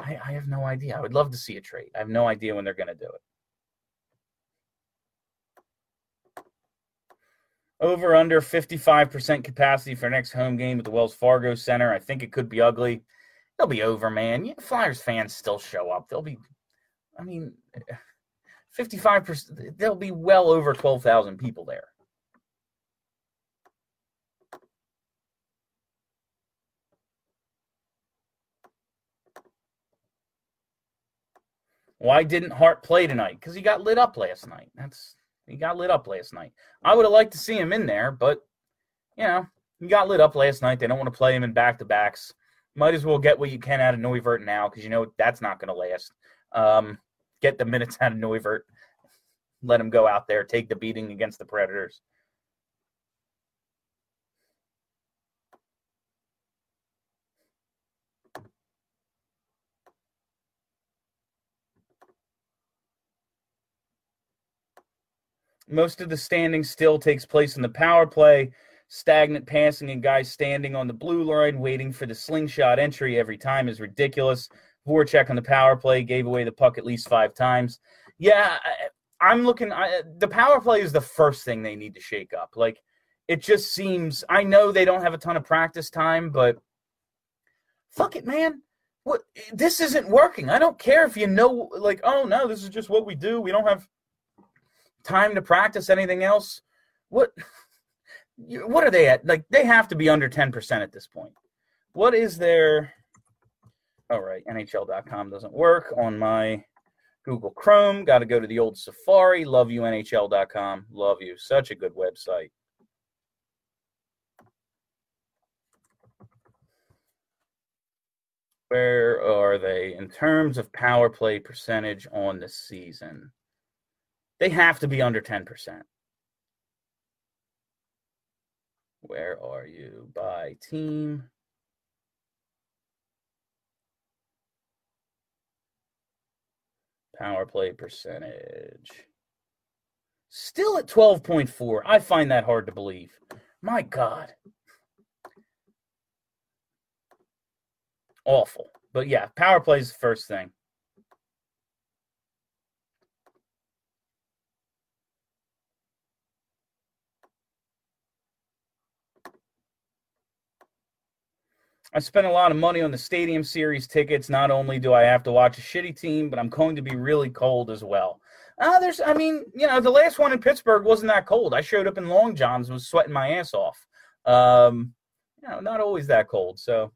I, I have no idea. I would love to see a trade. I have no idea when they're going to do it. Over under 55% capacity for next home game at the Wells Fargo Center. I think it could be ugly they'll be over, man. Flyers fans still show up. They'll be, I mean, 55%, there'll be well over 12,000 people there. Why didn't Hart play tonight? Because he got lit up last night. That's he got lit up last night. I would have liked to see him in there, but you know, he got lit up last night. They don't want to play him in back to backs might as well get what you can out of Neuvirth now because you know that's not going to last. Um, get the minutes out of Neuvirth. Let him go out there, take the beating against the Predators. Most of the standing still takes place in the power play stagnant passing and guys standing on the blue line waiting for the slingshot entry every time is ridiculous. Voracek on the power play gave away the puck at least five times. Yeah, I, am looking. I, the power play is the first thing they need to shake up. Like it just seems. I know they don't have a ton of practice time, but fuck it, man. What this isn't working. I don't care if you know. Like, oh no, this is just what we do. We don't have time to practice anything else. What? What are they at? Like they have to be under 10% at this point. What is their All right, NHL.com doesn't work on my Google Chrome. Got to go to the old Safari. Love you NHL.com. Love you. Such a good website. Where are they in terms of power play percentage on the season? They have to be under 10%. Where are you? By team. Power play percentage. Still at 12.4. I find that hard to believe. My God. Awful. But yeah, power play is the first thing. I spent a lot of money on the Stadium Series tickets. Not only do I have to watch a shitty team, but I'm going to be really cold as well. Uh, there's, I mean, you know, the last one in Pittsburgh wasn't that cold. I showed up in long johns, and was sweating my ass off. Um, you know, not always that cold. So,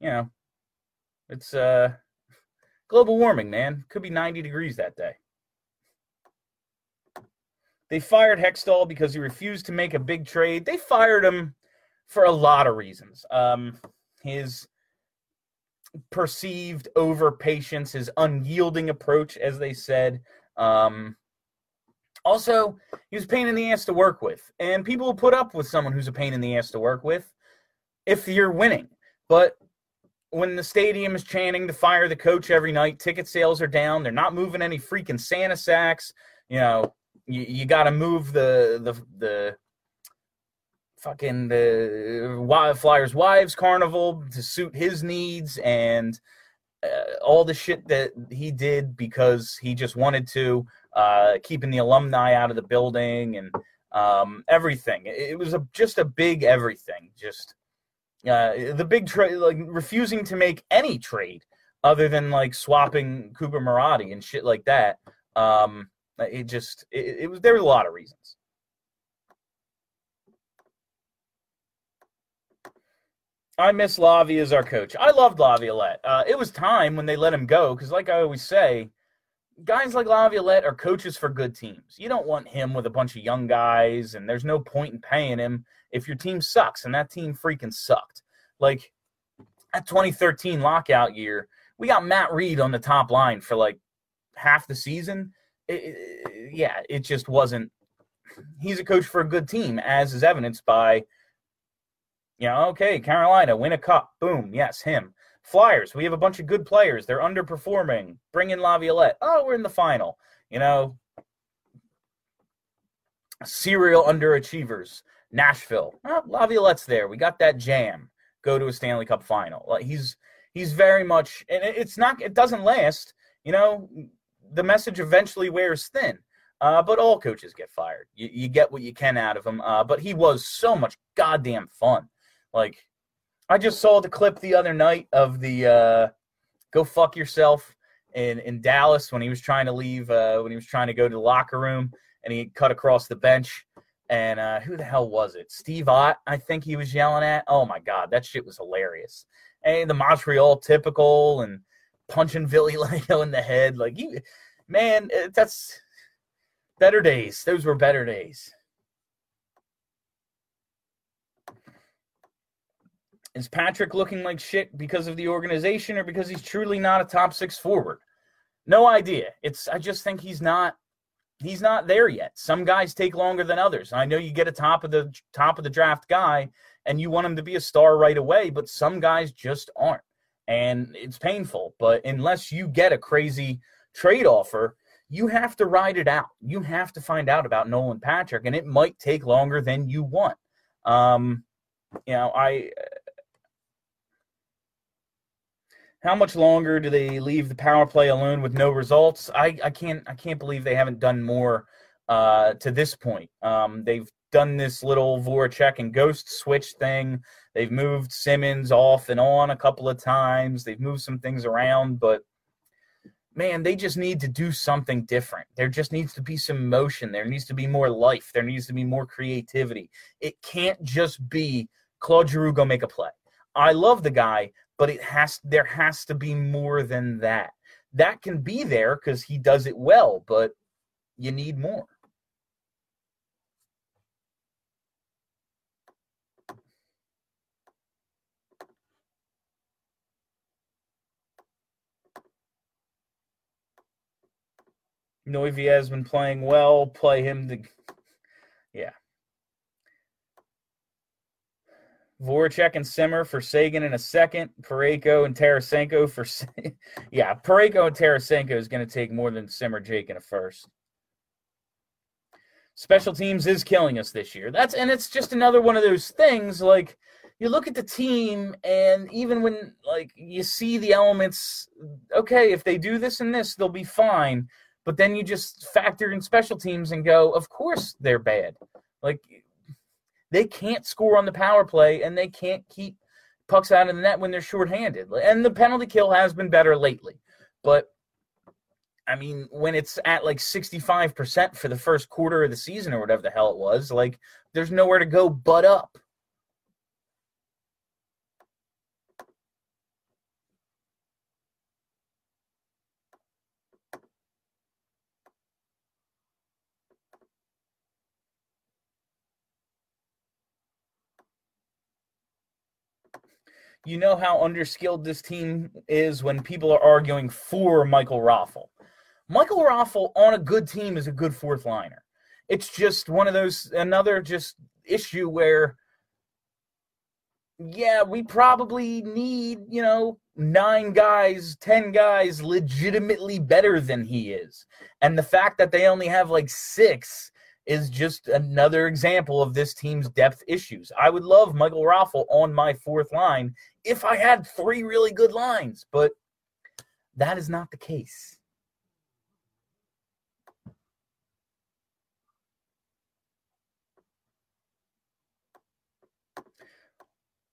you know, it's uh, global warming, man. Could be 90 degrees that day. They fired Hextall because he refused to make a big trade. They fired him for a lot of reasons. Um, his perceived over patience, his unyielding approach, as they said. Um, also, he was a pain in the ass to work with, and people will put up with someone who's a pain in the ass to work with if you're winning. But when the stadium is chanting to fire the coach every night, ticket sales are down. They're not moving any freaking Santa sacks. You know, you, you got to move the the the fucking the Flyers Wives Carnival to suit his needs and uh, all the shit that he did because he just wanted to, uh, keeping the alumni out of the building and um, everything. It was a, just a big everything. Just uh, the big trade, like refusing to make any trade other than like swapping Cooper Marody and shit like that. Um, it just it, it was there were a lot of reasons. I miss Lavi as our coach. I loved Laviolette. Uh, it was time when they let him go because, like I always say, guys like Laviolette are coaches for good teams. You don't want him with a bunch of young guys, and there's no point in paying him if your team sucks, and that team freaking sucked. Like that 2013 lockout year, we got Matt Read on the top line for like half the season. It, it, yeah, it just wasn't. He's a coach for a good team, as is evidenced by, know, okay, Carolina win a cup, boom, yes, him. Flyers, we have a bunch of good players. They're underperforming. Bring in Laviolette. Oh, we're in the final. You know, serial underachievers. Nashville. Oh, Laviolette's there. We got that jam. Go to a Stanley Cup final. Like he's he's very much and it's not it doesn't last. You know, the message eventually wears thin. Uh, but all coaches get fired. You, you get what you can out of them. Uh, but he was so much goddamn fun. Like I just saw the clip the other night of the uh, "Go fuck yourself" in in Dallas when he was trying to leave uh, when he was trying to go to the locker room and he cut across the bench and uh, who the hell was it? Steve Ott, I think he was yelling at. Oh my god, that shit was hilarious. And the Montreal typical and punching Billy Leo in the head, like you, man, that's better days. Those were better days. Is Patrick looking like shit because of the organization or because he's truly not a top six forward? No idea. It's I just think he's not he's not there yet. Some guys take longer than others. I know you get a top of the top of the draft guy and you want him to be a star right away, but some guys just aren't. And it's painful, but unless you get a crazy trade offer, you have to ride it out. You have to find out about Nolan Patrick and it might take longer than you want. Um, you know, I how much longer do they leave the power play alone with no results? I, I can't I can't believe they haven't done more uh, to this point. Um, they've done this little Voracek and Ghost switch thing. They've moved Simmonds off and on a couple of times. They've moved some things around, but man, they just need to do something different. There just needs to be some motion. There needs to be more life. There needs to be more creativity. It can't just be Claude Giroux go make a play. I love the guy, but it has there has to be more than that. That can be there because he does it well, but you need more. Noivy has been playing well. Play him to, yeah. Voracek and Simmer for Seguin in a second. Parayko and Tarasenko for yeah. Parayko and Tarasenko is going to take more than Simmer Jake in a first. Special teams is killing us this year. That's and it's just another one of those things. Like you look at the team, and even when like you see the elements, okay, if they do this and this, they'll be fine. But then you just factor in special teams and go, of course they're bad. Like they can't score on the power play and they can't keep pucks out of the net when they're shorthanded. And the penalty kill has been better lately. But I mean, when it's at like 65% for the first quarter of the season or whatever the hell it was, like there's nowhere to go but up. You know how underskilled this team is when people are arguing for Michael Raffl. Michael Raffl on a good team is a good fourth liner. It's just one of those another just issue where yeah, we probably need, you know, nine guys, 10 guys legitimately better than he is. And the fact that they only have like 6 is just another example of this team's depth issues. I would love Michael Raffl on my fourth line if I had three really good lines, but that is not the case.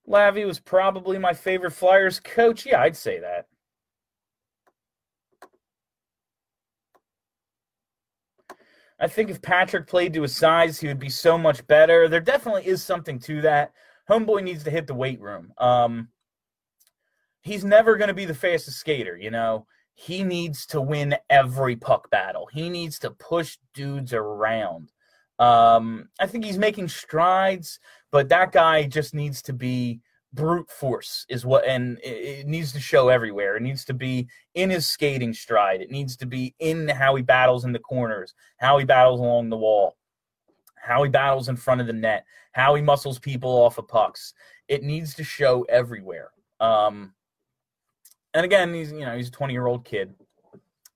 Lavi was probably my favorite Flyers coach. Yeah, I'd say that. I think if Patrick played to his size, he would be so much better. There definitely is something to that. Homeboy needs to hit the weight room. Um, he's never going to be the fastest skater, you know. He needs to win every puck battle. He needs to push dudes around. Um, I think he's making strides, but that guy just needs to be brute force is what and it, needs to show everywhere it needs to be in his skating stride it needs to be in how he battles in the corners how he battles along the wall how he battles in front of the net how he muscles people off of pucks it needs to show everywhere um and again he's you know he's a 20 year old kid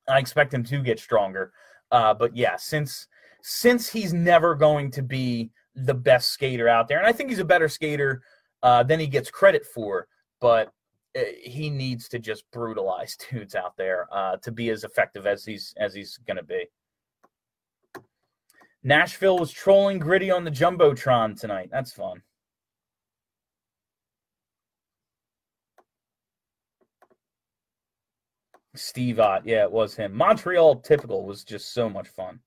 i expect him to get stronger uh but yeah since since he's never going to be the best skater out there and i think he's a better skater uh, then he gets credit for. But uh, he needs to just brutalize dudes out there uh, to be as effective as he's as he's going to be. Nashville was trolling Gritty on the jumbotron tonight. That's fun. Steve Ott, yeah, it was him. Montreal typical was just so much fun.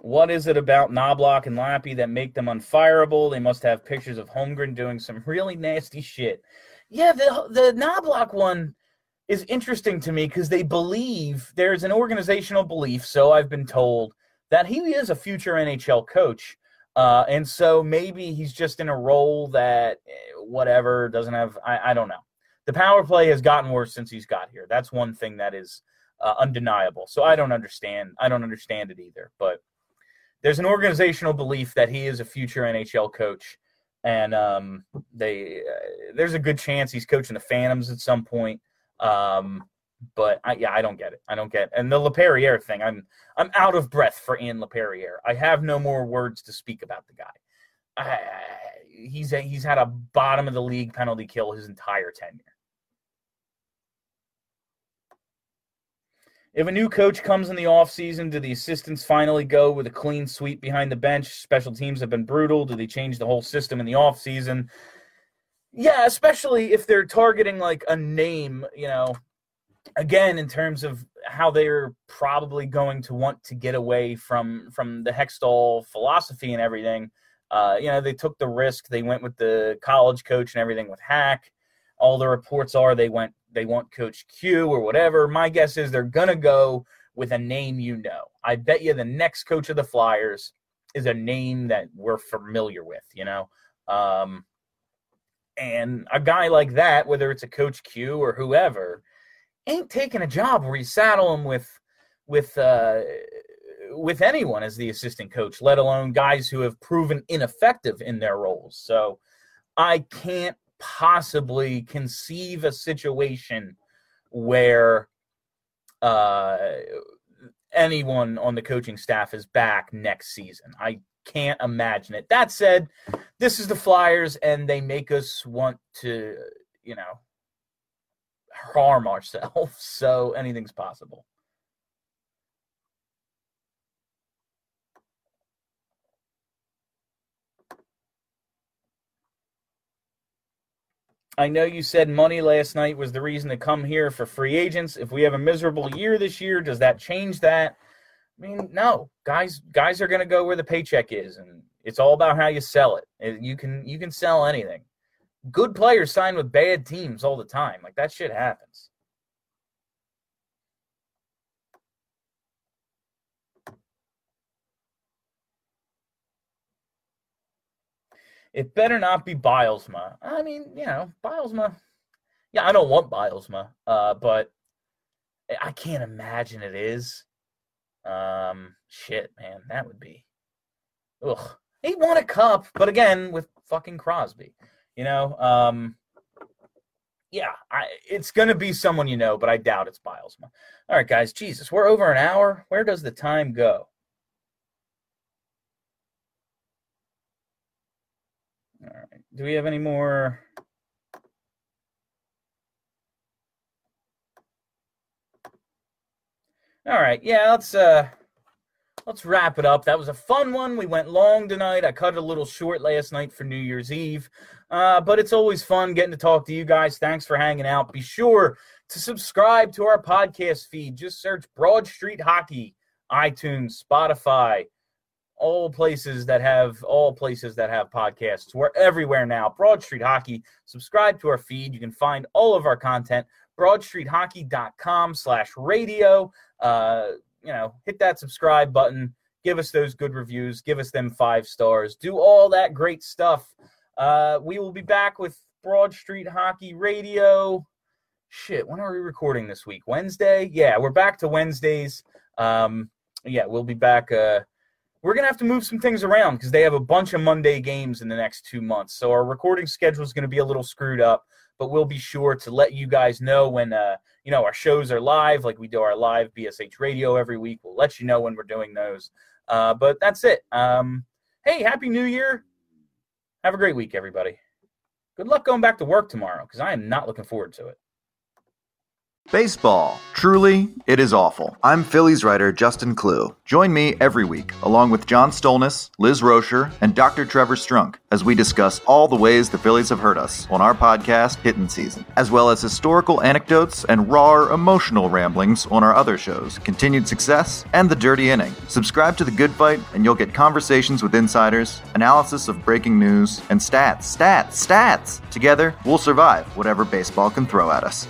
What is it about Knoblauch and Lappy that make them unfireable? They must have pictures of Holmgren doing some really nasty shit. Yeah, the the Knoblauch one is interesting to me because they believe there's an organizational belief, so I've been told, that he is a future NHL coach. Uh, and so maybe he's just in a role that eh, whatever doesn't have I, I don't know. The power play has gotten worse since he's got here. That's one thing that is uh, undeniable. So I don't understand. I don't understand it either. But there's an organizational belief that he is a future NHL coach, and um, they uh, there's a good chance he's coaching the Phantoms at some point. Um, but I, yeah, I don't get it. I don't get it. and the Laperriere thing. I'm I'm out of breath for Ian Laperriere. I have no more words to speak about the guy. I, he's a, he's had a bottom of the league penalty kill his entire tenure. If a new coach comes in the offseason, do the assistants finally go with a clean sweep behind the bench? Special teams have been brutal. Do they change the whole system in the offseason? Yeah, especially if they're targeting like a name, you know, again in terms of how they're probably going to want to get away from from the Hextall philosophy and everything. Uh, you know, they took the risk. They went with the college coach and everything with Hack. All the reports are they went they want Coach Q or whatever. My guess is they're gonna go with a name you know. I bet you the next coach of the Flyers is a name that we're familiar with, you know. Um, and a guy like that, whether it's a Coach Q or whoever, ain't taking a job where you saddle him with with uh, with anyone as the assistant coach, let alone guys who have proven ineffective in their roles. So I can't possibly conceive a situation where uh, anyone on the coaching staff is back next season. I can't imagine it. That said, this is the Flyers, and they make us want to, you know, harm ourselves. So anything's possible. I know you said money last night was the reason to come here for free agents. If we have a miserable year this year, does that change that? I mean, no. Guys guys are going to go where the paycheck is and it's all about how you sell it. You can you can sell anything. Good players sign with bad teams all the time. Like that shit happens. It better not be Bylsma. I mean, you know, Bylsma. Yeah, I don't want Bylsma, uh, but I can't imagine it is. Um, shit, man, that would be. Ugh. He won a cup, but again with fucking Crosby. You know, um, yeah, I, it's gonna be someone you know, but I doubt it's Bylsma. All right, guys, Jesus, we're over an hour. Where does the time go? All right. Do we have any more? All right. Yeah, let's uh let's wrap it up. That was a fun one. We went long tonight. I cut it a little short last night for New Year's Eve. Uh, but it's always fun getting to talk to you guys. Thanks for hanging out. Be sure to subscribe to our podcast feed. Just search Broad Street Hockey, iTunes, Spotify, all places that have all places that have podcasts. We're everywhere now. Broad Street Hockey. Subscribe to our feed. You can find all of our content. BroadStreetHockey.com slash radio. Uh, you know, hit that subscribe button. Give us those good reviews. Give us them five stars. Do all that great stuff. Uh, we will be back with Broad Street Hockey Radio. Shit, when are we recording this week? Wednesday? Yeah, we're back to Wednesdays. Um, yeah, we'll be back. Uh, we're gonna have to move some things around because they have a bunch of Monday games in the next two months. So our recording schedule is gonna be a little screwed up, but we'll be sure to let you guys know when uh, you know our shows are live, like we do our live BSH radio every week. We'll let you know when we're doing those. Uh, but that's it. Um, hey, happy New Year! Have a great week, everybody. Good luck going back to work tomorrow because I am not looking forward to it. Baseball. Truly, it is awful. I'm Phillies writer Justin Klugh. Join me every week, along with John Stolnis, Liz Roscher, and Dr. Trevor Strunk, as we discuss all the ways the Phillies have hurt us on our podcast, Hittin' Season, as well as historical anecdotes and raw, emotional ramblings on our other shows, Continued Success and The Dirty Inning. Subscribe to The Good Phight, and you'll get conversations with insiders, analysis of breaking news, and stats, stats, stats. Together, we'll survive whatever baseball can throw at us.